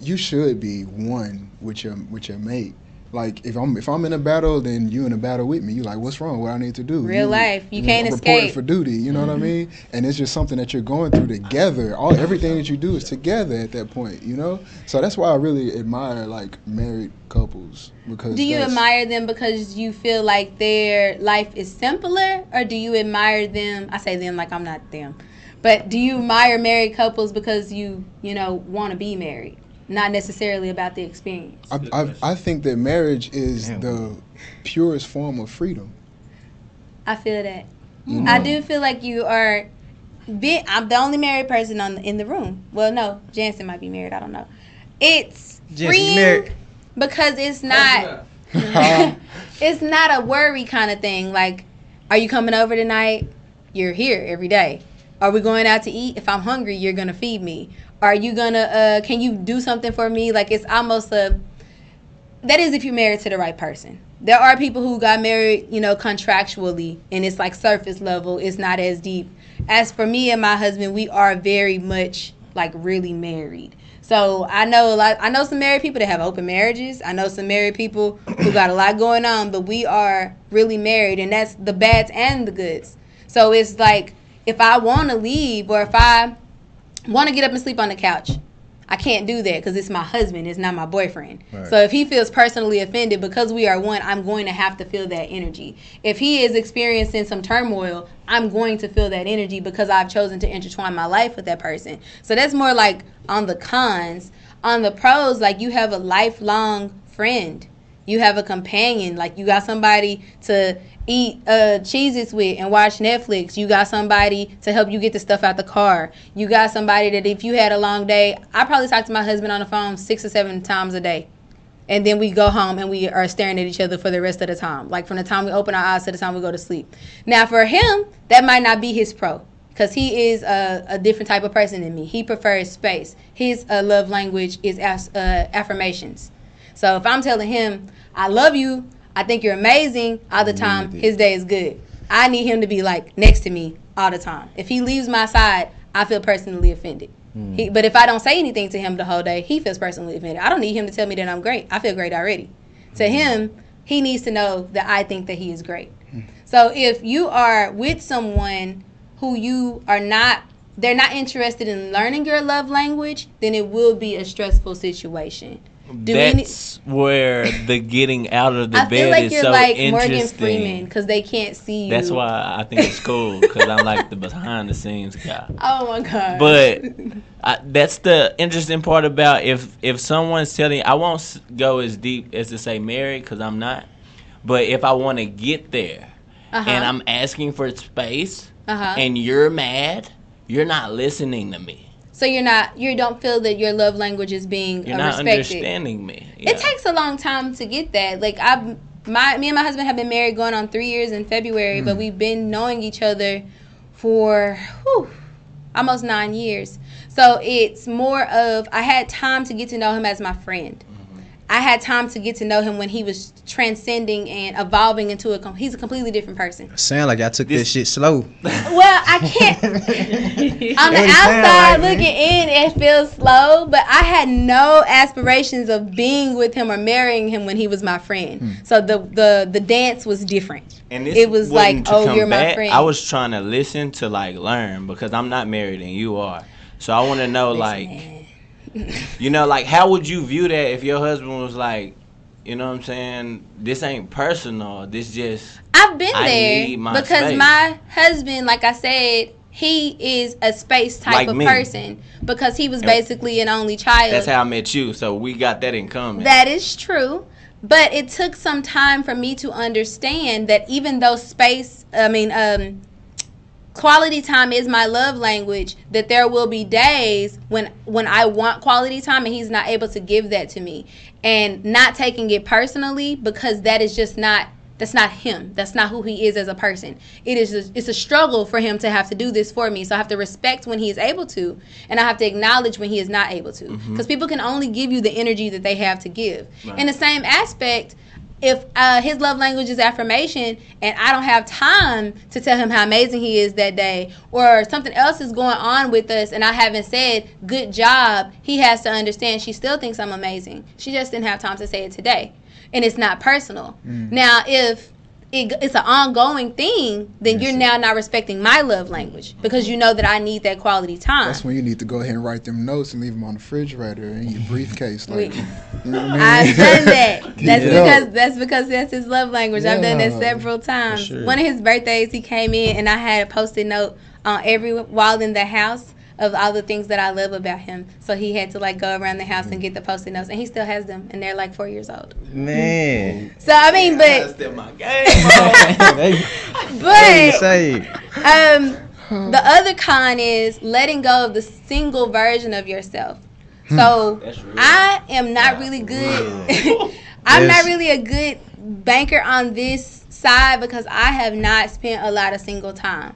you should be one with your with your mate. Like if I'm if I'm in a battle, then you in a battle with me. You like, what's wrong? What I need to do? Real life. You can't reporting escape. for duty. You know what I mm-hmm. mean? And it's just something that you're going through together. All everything that you do is together at that point. You know. So that's why I really admire like married couples because. Do you admire them because you feel like their life is simpler, or do you admire them? I say them like I'm not them, but do you admire married couples because you you know want to be married? Not necessarily about the experience. I, I. I think that marriage is Damn. the purest form of freedom. I feel that. You I do feel like you are. Be, I'm the only married person on in the room. Well, no, Jansen might be married. I don't know. It's Jansen, you freeing married? because it's not. it's not a worry kind of thing. Like, are you coming over tonight? You're here every day. Are we going out to eat? If I'm hungry, you're gonna feed me. Are you gonna? uh Can you do something for me? Like, it's almost a. That is if you're married to the right person. There are people who got married, you know, contractually, and it's like surface level. It's not as deep. As for me and my husband, we are very much like really married. So I know a lot. I know some married people that have open marriages. I know some married people who got a lot going on, but we are really married, and that's the bads and the goods. So it's like if I want to leave or if I want to get up and sleep on the couch, I can't do that because it's my husband, it's not my boyfriend. Right. So if he feels personally offended because we are one, I'm going to have to feel that energy. If he is experiencing some turmoil, I'm going to feel that energy because I've chosen to intertwine my life with that person. So that's more like on the cons. On the pros, like you have a lifelong friend. You have a companion, like you got somebody to eat uh Cheez-Its with and watch Netflix. You got somebody to help you get the stuff out the car. You got somebody that if you had a long day, I probably talk to my husband on the phone six or seven times a day. And then we go home and we are staring at each other for the rest of the time. Like from the time we open our eyes to the time we go to sleep. Now for him, that might not be his pro. Because he is a, a different type of person than me. He prefers space. His uh, love language is as, uh, affirmations. So if I'm telling him, I love you, I think you're amazing all the time, his day is good. I need him to be like next to me all the time. If he leaves my side, I feel personally offended. He, but if I don't say anything to him the whole day, he feels personally offended. I don't need him to tell me that I'm great. I feel great already. To him, he needs to know that I think that he is great. So if you are with someone who you are not they're not interested in learning your love language, then it will be a stressful situation. Do need- That's where the getting out of the I bed feel like is you're so like Morgan interesting. Freeman because they can't see you. That's why I think it's cool because I'm like the behind the scenes guy. Oh my god. But I, that's the interesting part about if if someone's telling I won't go as deep as to say married because I'm not. But if I want to get there uh-huh. and I'm asking for space uh-huh. and you're mad, you're not listening to me. So you're not you don't feel that your love language is being You're uh, not respected. understanding me. It takes a long time to get that. Like I, my me and my husband have been married going on three years in February, Hmm. but we've been knowing each other for whew, almost nine years. So it's more of I had time to get to know him as my friend. I had time to get to know him when he was transcending and evolving into a. com- He's a completely different person. Sound like y'all took This- this shit slow. Well, I can't. on the That ain't sound outside right, man. looking in, it feels slow, but I had no aspirations of being with him or marrying him when he was my friend. Hmm. So the the the dance was different. And this It was like, oh, you're my friend. I was trying to listen to like learn because I'm not married and you are. So I want to know like you know like how would you view that if your husband was like, you know what I'm saying? This ain't personal. This just I've been I there my because space. my husband, like I said, he is a space type Like of me. person because he was And basically an only child. that's how I met you. So we got that in common. That is true. But it took some time for me to understand that even though space, I mean, um, quality time is my love language, that there will be days when when I want quality time and he's not able to give that to me. And not taking it personally because that is just not that's not him. That's not who he is as a person. It is a, it's a struggle for him to have to do this for me. So I have to respect when he is able to, and I have to acknowledge when he is not able to. Mm-hmm. Because people can only give you the energy that they have to give. Right. In the same aspect, if uh, his love language is affirmation and I don't have time to tell him how amazing he is that day, or something else is going on with us and I haven't said good job, he has to understand she still thinks I'm amazing. She just didn't have time to say it today. And it's not personal. Now, if it, it's an ongoing thing, then you're now not respecting my love language because you know that I need that quality time. That's when you need to go ahead and write them notes and leave them on the refrigerator in your briefcase. Like, you know I mean? I've done that. That's Yeah. because that's because that's his love language. I've done that several times. sure. One of his birthdays, he came in and I had a post-it note on every wall in the house of all the things that I love about him. So he had to like go around the house and get the post-it notes, and he still has them, and they're like four years old. Man. So I mean, That's but still my game. they, they but um, the other con is letting go of the single version of yourself. So I am not really good. I'm Yes. not really a good banker on this side because I have not spent a lot of single time.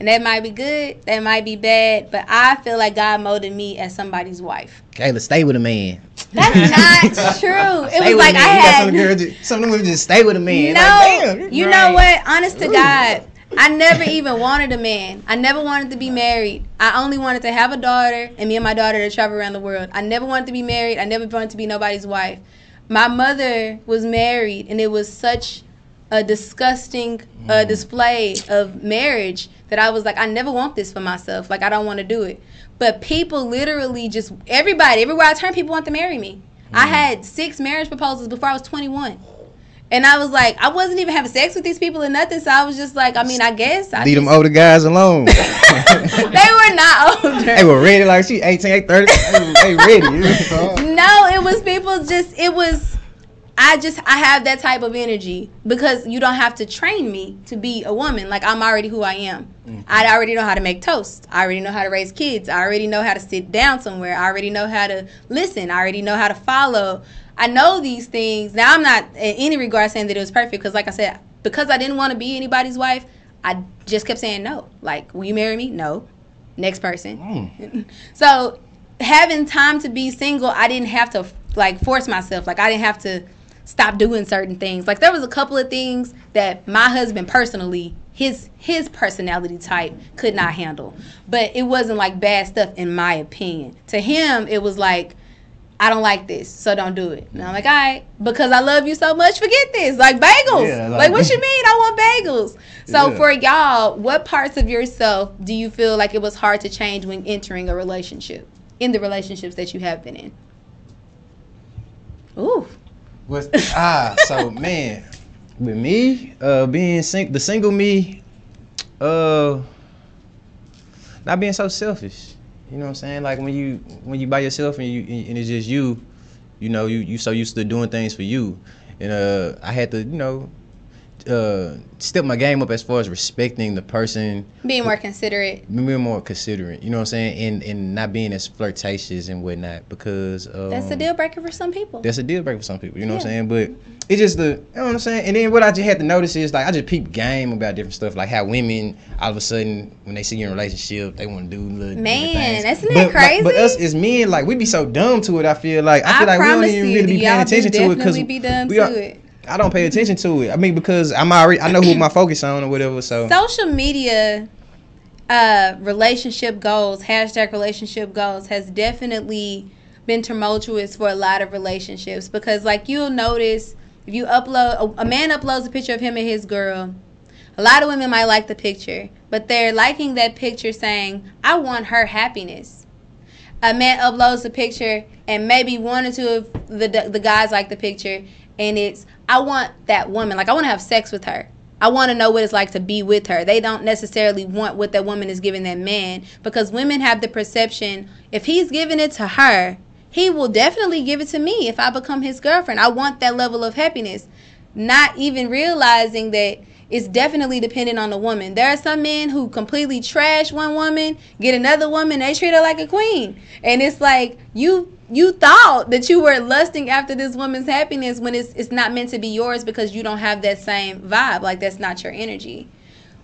And that might be good, that might be bad, but I feel like God molded me as somebody's wife. Kayla, stay with a man. That's not true. It Stay was like I man. You got had some girls, just, some of them women just stay with a man. no, Like, damn, you right. know what? Honest to God, I never even wanted a man. I never wanted to be married. I only wanted to have a daughter and me and my daughter to travel around the world. I never wanted to be married. I never wanted to be nobody's wife. My mother was married, and it was such a disgusting uh, display of marriage that I was like, I never want this for myself. Like, I don't want to do it. But people literally just everybody, everywhere I turn, people want to marry me. I had six marriage proposals before I was 21. And I was like, I wasn't even having sex with these people or nothing. So I was just like, I mean, I guess. I Leave them older guys alone. they were not older. they were ready like she 18, 8, 30. They, they ready. no, it was people just, it was, I just, I have that type of energy because you don't have to train me to be a woman. Like, I'm already who I am. Mm-hmm. I already know how to make toast. I already know how to raise kids. I already know how to sit down somewhere. I already know how to listen. I already know how to follow. I know these things. Now, I'm not in any regard saying that it was perfect because, like I said, because I didn't want to be anybody's wife, I just kept saying no. Like, will you marry me? No. Next person. Mm. So having time to be single, I didn't have to like force myself. Like I didn't have to stop doing certain things. Like there was a couple of things that my husband personally, his his personality type could not handle. But it wasn't like bad stuff in my opinion. To him, it was like I don't like this, so don't do it. And I'm like, all right, because I love you so much, forget this. Like bagels. Yeah, like, like- what you mean? I want bagels. So Yeah. for y'all, what parts of yourself do you feel like it was hard to change when entering a relationship? In the relationships that you have been in. Ooh. What's, ah, so man, with me, uh, being sing- the single me, uh, not being so selfish. You know what I'm saying? Like when you when you by yourself and you and it's just you, you know, you you so used to doing things for you, and uh, I had to you know, uh, step my game up as far as respecting the person Being more considerate. being more considerate, you know what I'm saying, and and not being as flirtatious and whatnot because um, That's a deal breaker for some people. That's a deal breaker for some people, you know what I'm saying? But it's just the, you know what I'm saying? And then what I just had to notice is like I just peep game about different stuff, like how women all of a sudden when they see you in a relationship, they want to do little Man, things. isn't that but, like, but us as men, like we'd be so dumb to it. I feel like I feel like we don't even really be paying attention to it because definitely be dumb we to are- it. I don't pay attention to it. I mean because I'm already I know who my focus on or whatever. So Social media uh relationship goals, hashtag relationship goals has definitely been tumultuous for a lot of relationships because like you'll notice if you upload a, a man uploads a picture of him and his girl a lot of women might like the picture but they're liking that picture saying i want her happiness a man uploads a picture and maybe one or two of the the guys like the picture and it's I want that woman like I want to have sex with her. I want to know what it's like to be with her. They don't necessarily want what that woman is giving that man because women have the perception if he's giving it to her, he will definitely give it to me if I become his girlfriend. I want that level of happiness. Not even realizing that it's definitely dependent on the woman. There are some men who completely trash one woman, get another woman, they treat her like a queen. And it's like you you thought that you were lusting after this woman's happiness when it's it's not meant to be yours because you don't have that same vibe. Like that's not your energy.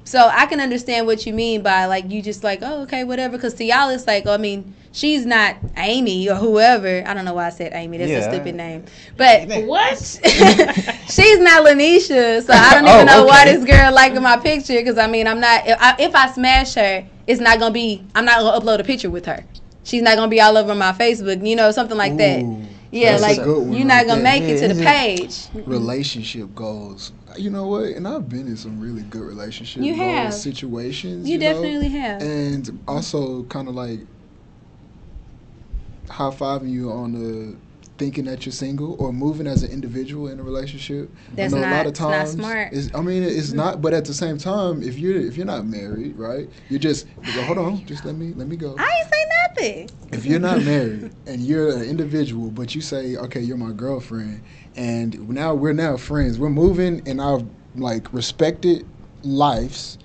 So I can understand what you mean by like you just like oh okay whatever because to y'all it's like oh, I mean she's not Amy or whoever I don't know why I said Amy that's Yeah. a stupid name but What? she's not Lanisha, so I don't Oh, even know why this girl liking my picture. Because I mean, I'm not. If I, if I smash her, it's not gonna be. I'm not gonna upload a picture with her. She's not gonna be all over my Facebook. You know, something like that. Yeah, like you're right not gonna there. make it to the page. relationship goals. You know what? And I've been in some really good relationship You goals have. situations. You know? definitely have. And also kind of like high fiving you on the thinking that you're single or moving as an individual in a relationship. That's I know not- it's not smart. I mean, it's not. But at the same time, if you're if you're not married, right? You're just you go, hold on, just let me let me go. I ain't say nothing. If you're not married and you're an individual, but you say, okay, you're my girlfriend, and now we're now friends. We're moving in our like respected lives.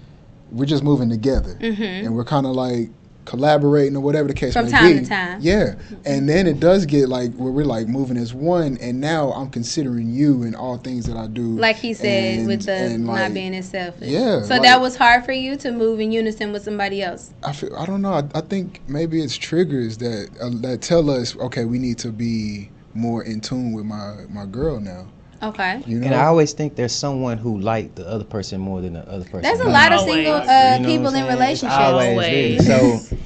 We're just moving together, Mm-hmm. and we're kind of like collaborating or whatever the case From may time be. to time. Yeah, and then it does get like where we're like moving as one, and now I'm considering you in all things that I do. Like he said, And- with the not like, being as selfish. Yeah, So like- that was hard for you to move in unison with somebody else. I feel I don't know. I, I think maybe it's triggers that uh, that tell us okay, we need to be more in tune with my my girl now. Okay. You know, And I always think there's someone who like the other person more than the other person. There's a like. lot of Always. single uh, You know people in saying? It's relationships. always Always. So,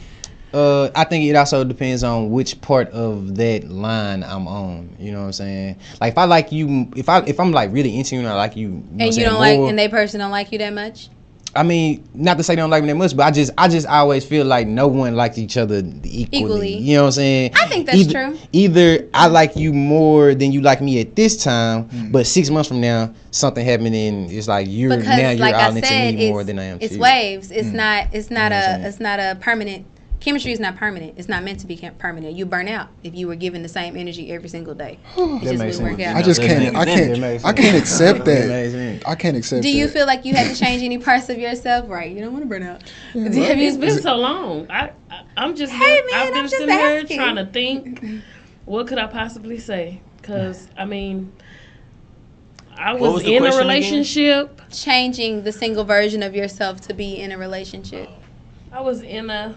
uh, I think it also depends on which part of that line I'm on. You know what I'm saying? Like if I like you, if I if I'm like really into you and I like you, you know and you don't like, and they person don't like you that much. I mean, not to say they don't like me that much, but I just I just always feel like no one likes each other equally. Equally. You know what I'm saying? I think that's either, true. Either I like you more than you like me at this time, Hmm. but six months from now something happened and it's like you're Because, now you're like all I into said, me more than I am. it's to you. waves. It's not. It's not You know a. It's not a permanent. Chemistry is not permanent. It's not meant to be permanent. You burn out if you were given the same energy every single day. It That just makes wouldn't work out. I just can't. makes I can't. That I can't accept That that. makes sense. I can't accept. Do you that. feel like you had to change any parts of yourself? Right. You don't want to burn out. Do you- have It's you- been so long. I, I I'm just Hey, man, I've I'm been sitting here trying to think. What could I possibly say? Because I mean, I was, was in a question again? relationship. changing the single version of yourself to be in a relationship. I was in a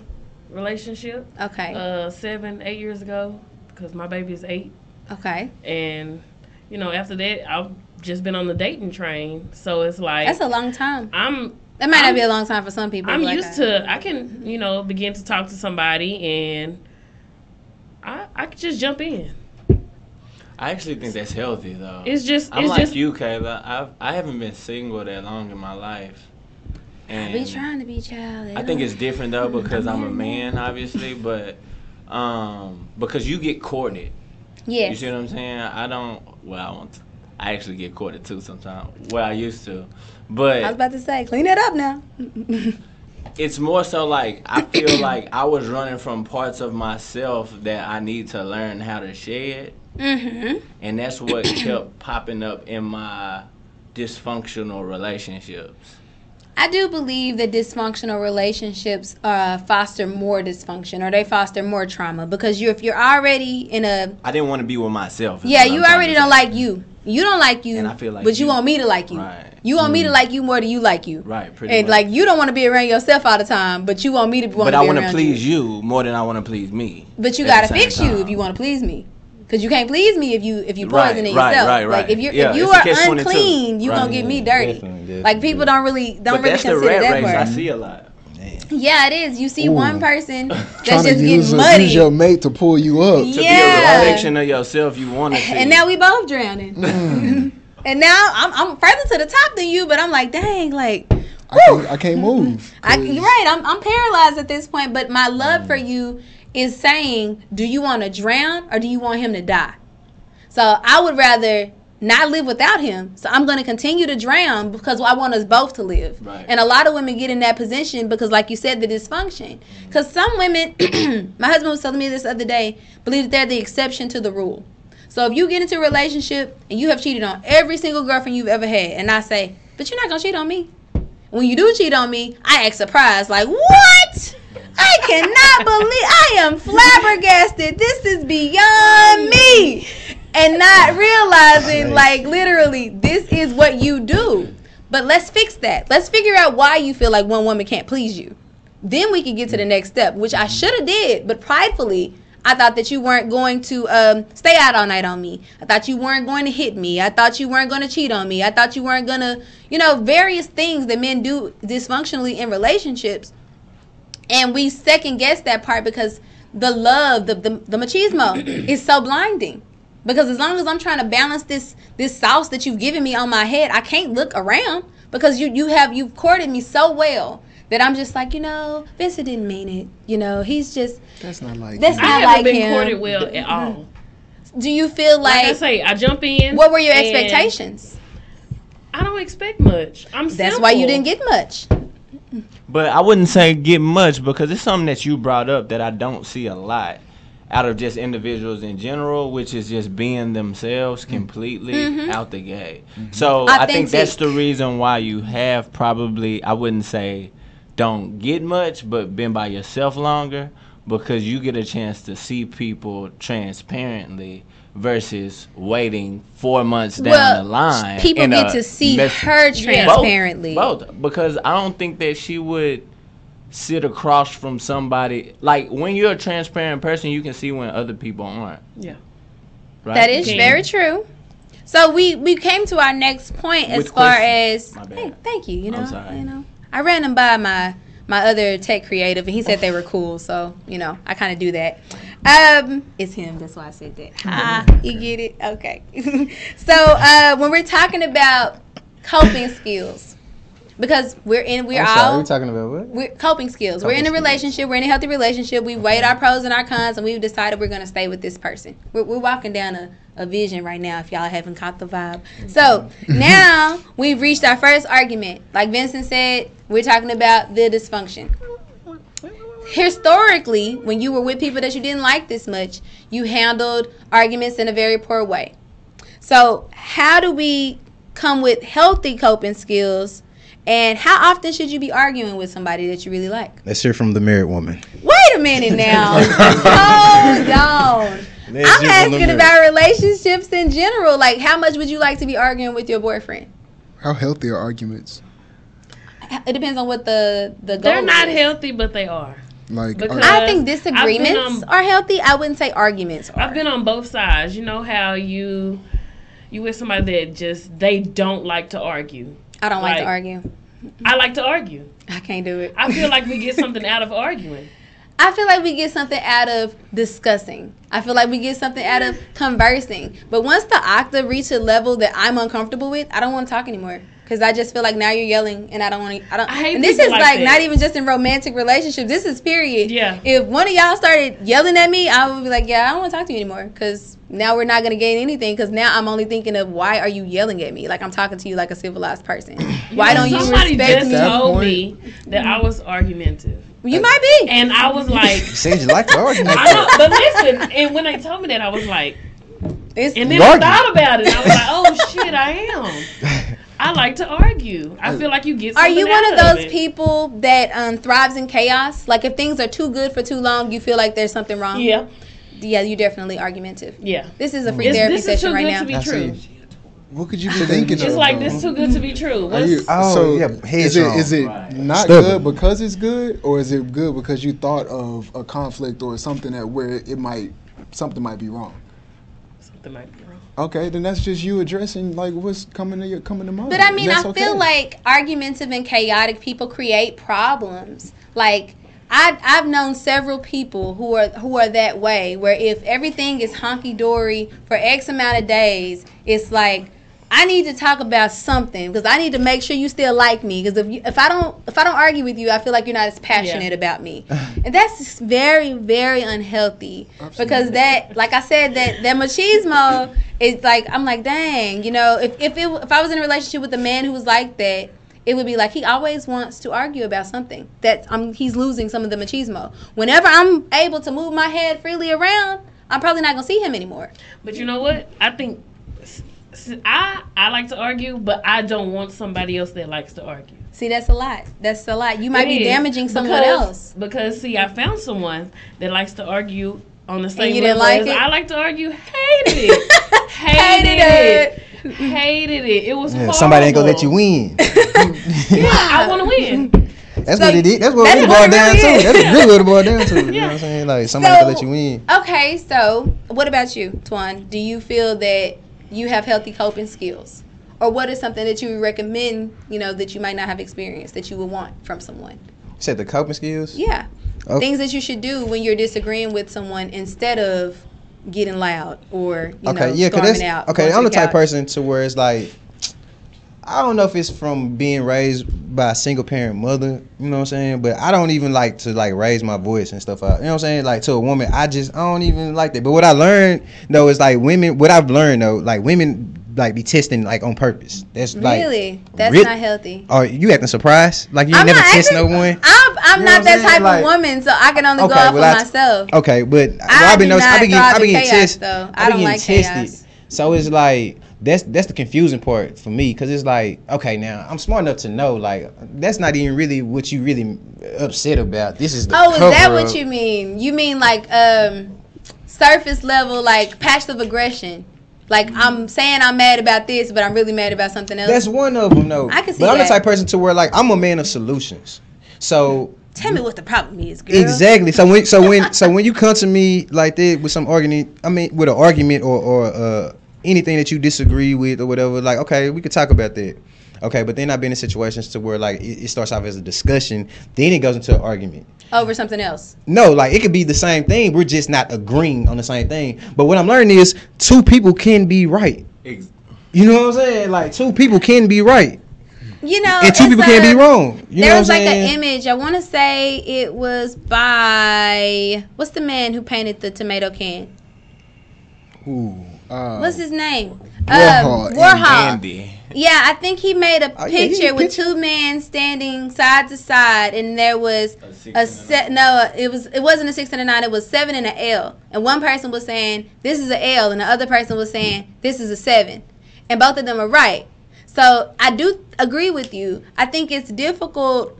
relationship Okay. uh seven eight years ago because my baby is eight okay. and you know after that I've just been on the dating train so it's like That's a long time. I'm That might not I'm- be a long time for some people. I'm but like used I- to I can you know begin to talk to somebody and I I could just jump in. I actually think that's healthy though. It's just I'm it's like just you, Kayla. I've I haven't been single that long in my life, I and be trying to be child. I think it's different though because I'm a man, obviously, but um, because you get courted. Yeah. You see what I'm saying? I don't. Well, I want. I actually get courted too sometimes. Well, I used to, but I was about to say, clean it up now. it's more so like I feel like I was running from parts of myself that I need to learn how to shed, hmm and that's what kept popping up in my dysfunctional relationships. I do believe that dysfunctional relationships uh, foster more dysfunction or they foster more trauma because you if you're already in a I didn't want to be with myself. yeah what I'm you already don't like you you don't like you And I feel like but you you- want me to like you Right. you want me to like you more than you like you Right, pretty and much. like you don't want to be around yourself all the time but you want me to want But to I want to please you. more than I want to please me. But you gotta fix you if you want to please me. Cause you can't please me if you if you Right, poisoning right, yourself. right, Like right. if you Yeah, if you are catch-22. unclean, you Right. gonna get me dirty. Definitely, definitely. Like people don't really don't But really that's the consider rat that race I part. see a lot. Yeah, it is. You see Ooh. one person that's just to use, getting a, muddy, use your mate to pull you up. To Yeah. be a reflection of yourself, you want to see. and now we both drowning. Mm. and now I'm I'm further to the top than you, but I'm like, dang, like. I can't, I can't move. I, 'cause- you're right. I'm, I'm paralyzed at this point, but my love for you is saying, do you want to drown or do you want him to die? So I would rather not live without him. So I'm going to continue to drown because I want us both to live. Right. And a lot of women get in that position because, like you said, the dysfunction. Mm-hmm. Because some women, my husband was telling me this the other day, believe that they're the exception to the rule. So if you get into a relationship and you have cheated on every single girlfriend you've ever had, and I say, but you're not going to cheat on me. When you do cheat on me, I act surprised, like, what? I cannot believe I am flabbergasted. This is beyond me. And not realizing, like, literally, this is what you do. But let's fix that. Let's figure out why you feel like one woman can't please you. Then we can get to the next step, which I should have did, but pridefully, I thought that you weren't going to um, stay out all night on me. I thought you weren't going to hit me. I thought you weren't going to cheat on me. I thought you weren't going to, you know, various things that men do dysfunctionally in relationships. And we second guess that part because the love, the, the, the machismo is so blinding. Because as long as I'm trying to balance this this sauce that you've given me on my head, I can't look around because you you have you've courted me so well that I'm just like, you know, Vincent didn't mean it. You know, he's just That's not like That's you. I not haven't like been him. courted well at all. do you feel Like, I say, I jump in. what were your expectations? I don't expect much. I'm. That's why you didn't get much. But I wouldn't say get much because it's something that you brought up that I don't see a lot out of just individuals in general, which is just being themselves mm-hmm. completely mm-hmm. out the gate. Mm-hmm. So I think that's the reason why you have probably I wouldn't say don't get much, but been by yourself longer because you get a chance to see people transparently versus waiting four months down Well, the line. people in get to see mess- her transparently. Both, because I don't think that she would sit across from somebody like when you're a transparent person, you can see when other people aren't. Yeah. Right? That is Can. very true. So we we came to our next point as With far questions. as My bad. hey, thank you. You know, I'm sorry. you know, I ran them by my my other tech creative, and he said they were cool. So you know, I kind of do that. Um, it's him. That's why I said that. Ah, you get it? Okay. so uh, when we're talking about coping skills, because we're in, we're sorry, all we talking about what? we're coping skills. we're in a Coping skills. relationship. We're in a healthy relationship. We weighed our pros and our cons, and we've decided we're going to stay with this person. We're, we're walking down a, a vision right now. If y'all haven't caught the vibe, mm-hmm. so now we've reached our first argument. Like Vincent said, we're talking about the dysfunction. Historically, when you were with people that you didn't like this much, you handled arguments in a very poor way. So, how do we come with healthy coping skills? And how often should you be arguing with somebody that you really like? Let's hear from the married woman. Wait a minute now. Hold on. I'm asking about relationships in general. Like, how much would you like to be arguing with your boyfriend? How healthy are arguments? It depends on what the the goal They're not is. healthy, but they are. Like, Because- I think disagreements on- are healthy. I wouldn't say arguments are. I've been on both sides. You know how you you with somebody that just they don't like to argue. I don't like, to argue. I like to argue. I can't do it. I feel like we get something out of arguing. I feel like we get something out of discussing. I feel like we get something out of conversing. But once the octave reaches a level that I'm uncomfortable with, I don't want to talk anymore. Cause I just feel like now you're yelling, and I don't want to. I don't. I hate and this is like like not even just in romantic relationships. This is period. Yeah. If one of y'all started yelling at me, I would be like, yeah, I don't want to talk to you anymore. Cause now we're not gonna gain anything. Cause now I'm only thinking of why are you yelling at me? Like I'm talking to you like a civilized person. why don't you Somebody respect just me? That told me that I was argumentative, You might be. and I was like, Said you like to argue. I know, but listen. And when they told me that, I was like, It's, and then You I thought about it. I was like, oh shit, I am. I like to argue. I feel like you get. Are you one out of those it. people that um, thrives in chaos? Like if things are too good for too long, you feel like there's something wrong. Yeah, Yeah, you're definitely argumentative. yeah. This is a free It's, therapy this is too session right good now. to be true. what could you be thinking of? It's like though? this is too good to be true. What's, you, Oh, so yeah, is it headstrong. is it Right. not Stubborn. good because it's good, or is it good because you thought of a conflict or something that where it might something might be wrong? something might be wrong. Okay, then that's just you addressing like what's coming to your coming to mind. But I mean, I That's feel okay. like argumentative and chaotic people create problems. Like I, I've known several people who are who are that way. Where if everything is honky dory for X amount of days, it's like I need to talk about something because I need to make sure you still like me. Because if you, if I don't if I don't argue with you, I feel like you're not as passionate Yeah. about me, and that's just very very unhealthy. Because that, like I said, that that machismo is like I'm like, dang, you know, if if it, if I was in a relationship with a man who was like that, it would be like he always wants to argue about something that I'm he's losing some of the machismo. Whenever I'm able to move my head freely around, I'm probably not gonna see him anymore. But you know what? I think s- s- I I like to argue, but I don't want somebody else that likes to argue. See, that's a lot. That's a lot. You might It be is. damaging someone Because- else. Because see, I found someone that likes to argue on the same you didn't level like as it? I like to argue. Hated it. Hated Hated it. it. Hated it. It was Yeah, horrible. somebody ain't gonna let you win. Yeah, I want to win. That's So what it is. That's what that's it what boiled down really to. That's really what it boiled down to. You know Yeah. what I'm saying? Like somebody So- can let you win. Okay, so what about you, Twan? Do you feel that you have healthy coping skills? Or what is something that you would recommend, you know, that you might not have experienced that you would want from someone? You said the coping skills. Yeah. Oh. Things that you should do when you're disagreeing with someone instead of getting loud or, you okay, know, yeah, storming out. okay. I'm the type couch. person to where it's like I don't know if it's from being raised by a single parent mother, you know what I'm saying? But I don't even like to like raise my voice and stuff out. You know what I'm saying? Like to a woman, I just I don't even like that. But what I learned though is like women what I've learned though, like women like be testing like on purpose. That's like really? That's really- not healthy. Oh, you acting surprised? Like you I'm never test acting- no one? I'm, I'm You know not that type Like- of woman, so I can only go Okay, off well, I- myself. Okay, but well, I I've been not I've been getting, I've been getting tested. though. I I've been don't getting like tested. So it's like that's that's the confusing part for me because it's like okay now I'm smart enough to know like that's not even really what you really upset about. This is the Oh, is that cover what you mean? You mean like um surface level, like passive aggression? Like I'm saying I'm mad about this, but I'm really mad about something else. That's one of them though. I can see but I'm that. the type of person to where like I'm a man of solutions. So Tell me what the problem is, girl. Exactly. So when so when so when you come to me like that with some argument, I mean with an argument or or uh, anything that you disagree with or whatever, like okay, we could talk about that. Okay, but then I've been in situations to where like it, it starts off as a discussion, then it goes into an argument. Over something else. No, like it could be the same thing. We're just not agreeing on the same thing. But what I'm learning is two people can be right. You know what I'm saying? Like two people can be right, You know, and two it's people can a- be wrong. You know there what was I'm like an image. I want to say it was by what's the man who painted the tomato can? Ooh, uh, What's his name? Warhol. Um, Warhol. Yeah, I think he made a Oh, picture made a with picture. two men standing side to side, and there was A a set. No, it was it wasn't a six and a nine. It was seven and an L. And one person was saying this is a L, and the other person was saying this is a seven, and both of them are right. So I do agree with you. I think it's difficult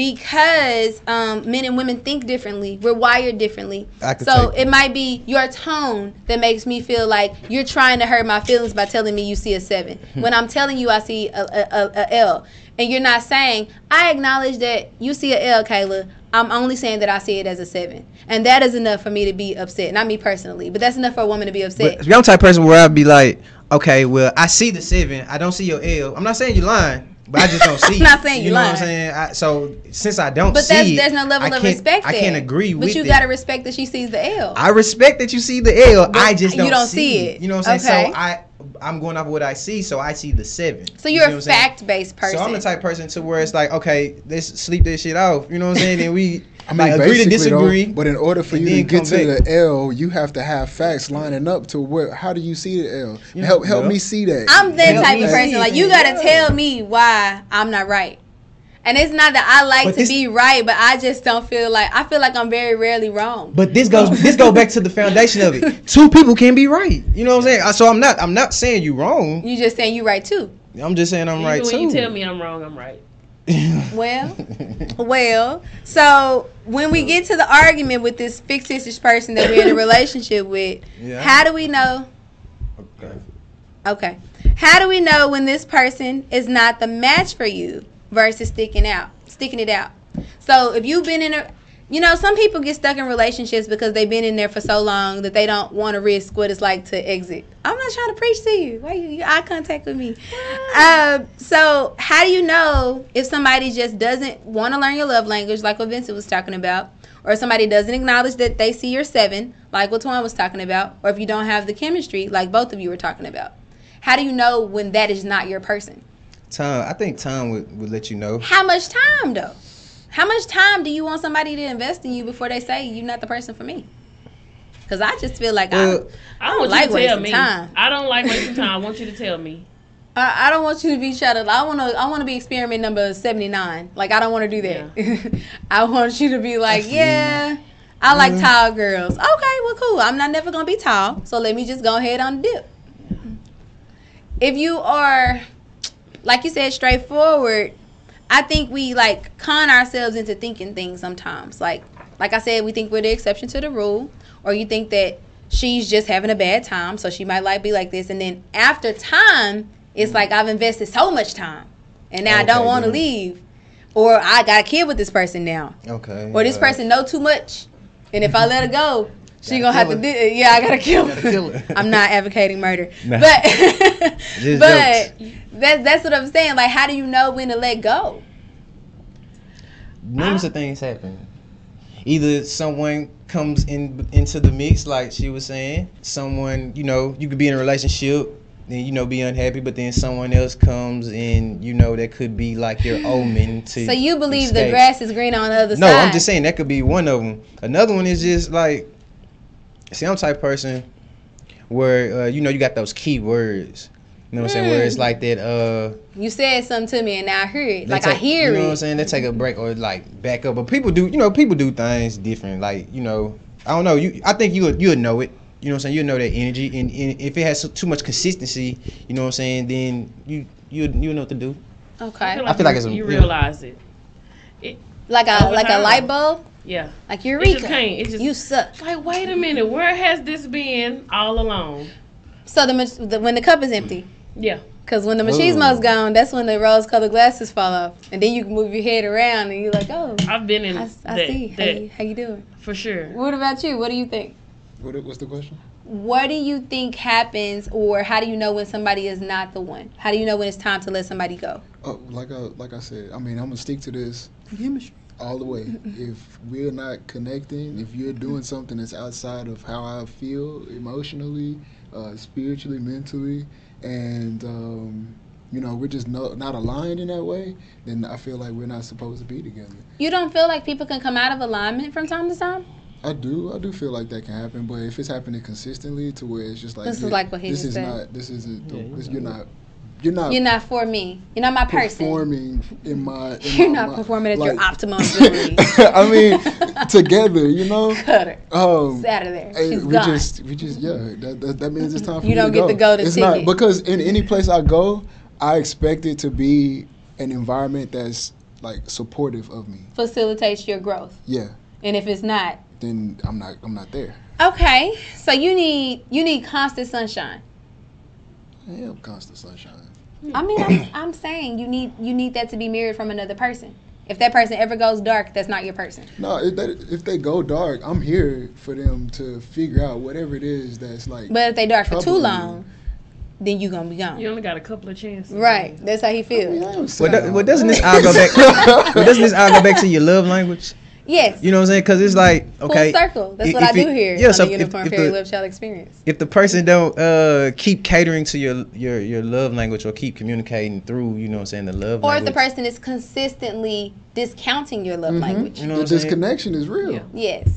because um, men and women think differently. We're wired differently. So it might be your tone that makes me feel like you're trying to hurt my feelings by telling me you see a seven. Hmm. when I'm telling you I see a, a, a, a L. And you're not saying, I acknowledge that you see a L, Kayla. I'm only saying that I see it as a seven. And that is enough for me to be upset. Not me personally, but that's enough for a woman to be upset. But I'm the type of person where I'd be like, okay, well, I see the seven. I don't see your L. I'm not saying you're lying, but I just don't see. I'm not saying you you know lying. what I'm saying. I, so since I don't But see it, there's no level I of respect I can't agree But with But you gotta respect that she sees the L. I respect that you see the L. I just don't, don't see, it. it. You know what I'm saying? Okay. So I, I'm going off what I see. So I see the seven. so You you're see what a fact based person. So I'm the type of person to where it's like, okay, let's sleep this shit off. You know what I'm saying? And we I mean, like, agree to disagree. Though, but in order for you to get to back. the L, you have to have facts lining up to where. How do you see the L? Yeah, help help yeah. me see that. I'm that Help type of person. Like you gotta Yeah. tell me why I'm not right. And it's not that I like But to this- be right, but I just don't feel like I feel like I'm very rarely wrong. But this goes this go back to the foundation of it. Two people can be right. You know what I'm saying? So I'm not I'm not saying you wrong. You just saying you right too. I'm just saying I'm Even right when too. you tell me I'm wrong, I'm right. Well, well. So when we get to the argument with this fictitious person that we're in a relationship with, Yeah. how do we know? Okay. Okay. How do we know when this person is not the match for you versus sticking out, sticking it out? So if you've been in a, you know, some people get stuck in relationships because they've been in there for so long that they don't want to risk what it's like to exit. I'm not trying to preach to you. Why you, you eye contact with me? Um, so how do you know if somebody just doesn't want to learn your love language, like what Vincent was talking about, or somebody doesn't acknowledge that they see your seven, like what Twan was talking about, or if you don't have the chemistry, like both of you were talking about? How do you know when that is not your person? Time. I think time would, would let you know. How much time though? How much time do you want somebody to invest in you before they say you're not the person for me? Because I just feel like Well, I don't want like you to wasting me. time. I don't like wasting time. I want you to tell me. I, I, I don't want you to be shut up. I want to. I want to be experiment number seventy nine. Like I don't want to do that. I want you to be like, feel yeah, I like tall girls. Okay, well, cool. I'm not never gonna be tall, so let me just go ahead on the dip. If you are, like you said, straightforward, I think we like con ourselves into thinking things sometimes. Like, like I said, we think we're the exception to the rule, or you think that she's just having a bad time, so she might like be like this, and then after time, it's like I've invested so much time, and now I don't want to then. leave, or I got a kid with this person now, Okay. or this person know too much, and if I let her go, she Gotta gonna have to kill do. Yeah, I gotta kill Gotta kill her. I'm not advocating murder, Nah. but but that, that's what I'm saying. Like, how do you know when to let go? numerous of things happen. Either someone comes in into the mix, like she was saying. Someone, you know, you could be in a relationship, then you know be unhappy, but then someone else comes and you know that could be like your omen to. So you believe the grass is green on the other No, side? I'm just saying that could be one of them. Another one is just like, see, I'm the type of person where uh, you know you got those key words. You know what I'm saying? Where it's Mm. like that. Uh, You said something to me and now I hear it. they Like I take- hear You know what I'm saying? They take a break or like back up. But people do, you know, people do things different. Like you know, I don't know. You, I think you would you would know it. You know what I'm saying? You know that energy, and, and if it has too much consistency, you know what I'm saying? Then you you you know what to do. Okay. I feel I feel like you, it's a- you yeah. realize it. Like a Over like a light bulb? Yeah. Like It Eureka. just can't. It just You suck. Like, wait a minute, where has this been all along? So the, mach- the when the cup is empty. Yeah. Cause when the machismo's Ooh. gone, that's when the rose-colored glasses fall off, and then you can move your head around, and you're like, "Oh, I've been in I, I that, see. How you, how you doing?" for sure. What about you? What do you think? What, what's the question? What do you think happens, or how do you know when somebody is not the one? How do you know when it's time to let somebody go? Oh, like I like I said, I mean, I'm gonna stick to this all the way. if we're not connecting, if you're doing something that's outside of how I feel emotionally, uh, spiritually, mentally, and um, you know, we're just no, not aligned in that way, then I feel like we're not supposed to be together. You don't feel like people can come out of alignment from time to time? I do, I do feel like that can happen, but if it's happening consistently to where it's just like This is like what he this just is said. not, this isn't, the- Yeah, you this, know. you're not, you're not You're not for me. You're not my person. performing in my. In You're my, not my- performing at your optimum ability. I mean, together, you know. Cut her. Um, out of there. She's we gone. just, we just, yeah. That, that, that means it's time for You me don't to get the go. golden It's not because in any place I go, I expect it to be an environment that's like supportive of me. Facilitates your growth. Yeah. And if it's not, Then I'm not, I'm not there. okay. So you need you need constant sunshine. I am constant sunshine. I mean, I'm, I'm saying you need you need that to be mirrored from another person. If that person ever goes dark, that's not your person. No, if they, if they go dark, I'm here for them to figure out whatever it is that's like. But if they dark for too long, then you gonna be gone. You only got a couple of chances. Right. That's how he feels. Yeah, I'm Well, do- well, doesn't this all go back? well, doesn't this all go back to your love language? Yes. You know what I'm saying? Because it's like okay, Full circle. That's if- what I if do it- here yeah, on so the if- Unicorn if Fairy the- Love Child Experience. if the person don't uh keep catering to your your your love language or keep communicating through, you know what I'm saying, the love Or if the person is consistently discounting your love Mhm. language. you know the what I'm saying? disconnection is real. Yeah. Yes.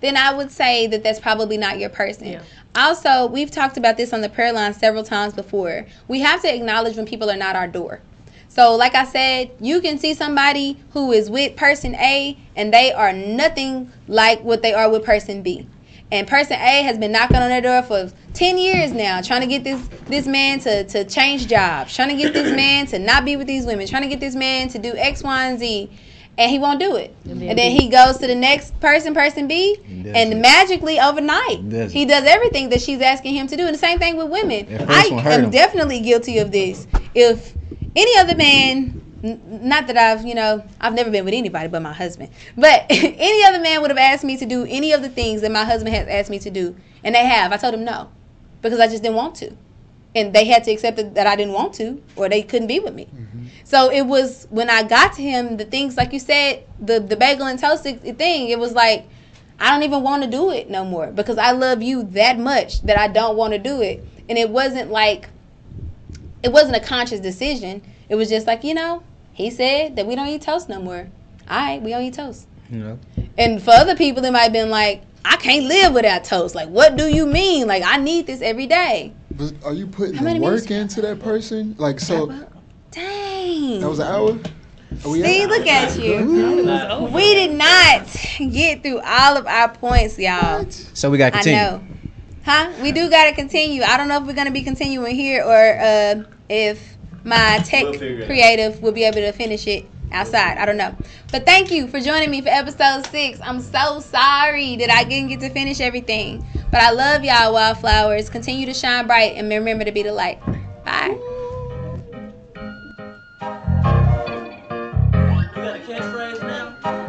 Then I would say that that's probably not your person. Yeah. Also, we've talked about this on the prayer line several times before. We have to acknowledge when people are not our door. So, like I said, you can see somebody who is with person A and they are nothing like what they are with person B. And person A has been knocking on their door for 10 years now, trying to get this this man to, to change jobs, trying to get this man to not be with these women, trying to get this man to do X, Y, and Z. And he won't do it. And then And then he goes to the next person, person B, does and it. magically overnight, Does he does everything that she's asking him to do. And the same thing with women. I first one hurt am him. definitely guilty of this. If any other man, n- not that I've, you know, I've never been with anybody but my husband, but any other man would have asked me to do any of the things that my husband has asked me to do, and they have, I told him no, because I just didn't want to. And they had to accept that I didn't want to, or they couldn't be with me. Mm-hmm. So it was when I got to him, the things like you said, the the bagel and toast thing. It was like I don't even want to do it no more because I love you that much that I don't want to do it. And it wasn't like it wasn't a conscious decision. It was just like you know, he said that we don't eat toast no more. All right, we don't eat toast. you know. And for other people, it might have been like, I can't live without toast. Like, what do you mean? Like, I need this every day. But are you putting How the work into that person? Like so, Dang. that was an hour. Are we See, at- look at you. It was over. We did not get through all of our points, y'all. So we got to continue. I know. Huh? We do got to continue. I don't know if we're going to be continuing here or uh, if my tech we'll creative will be able to finish it outside. I don't know. But thank you for joining me for episode six. I'm so sorry that I didn't get to finish everything. But I love y'all, wildflowers. Continue to shine bright and remember to be the light. Bye. You got a catchphrase now?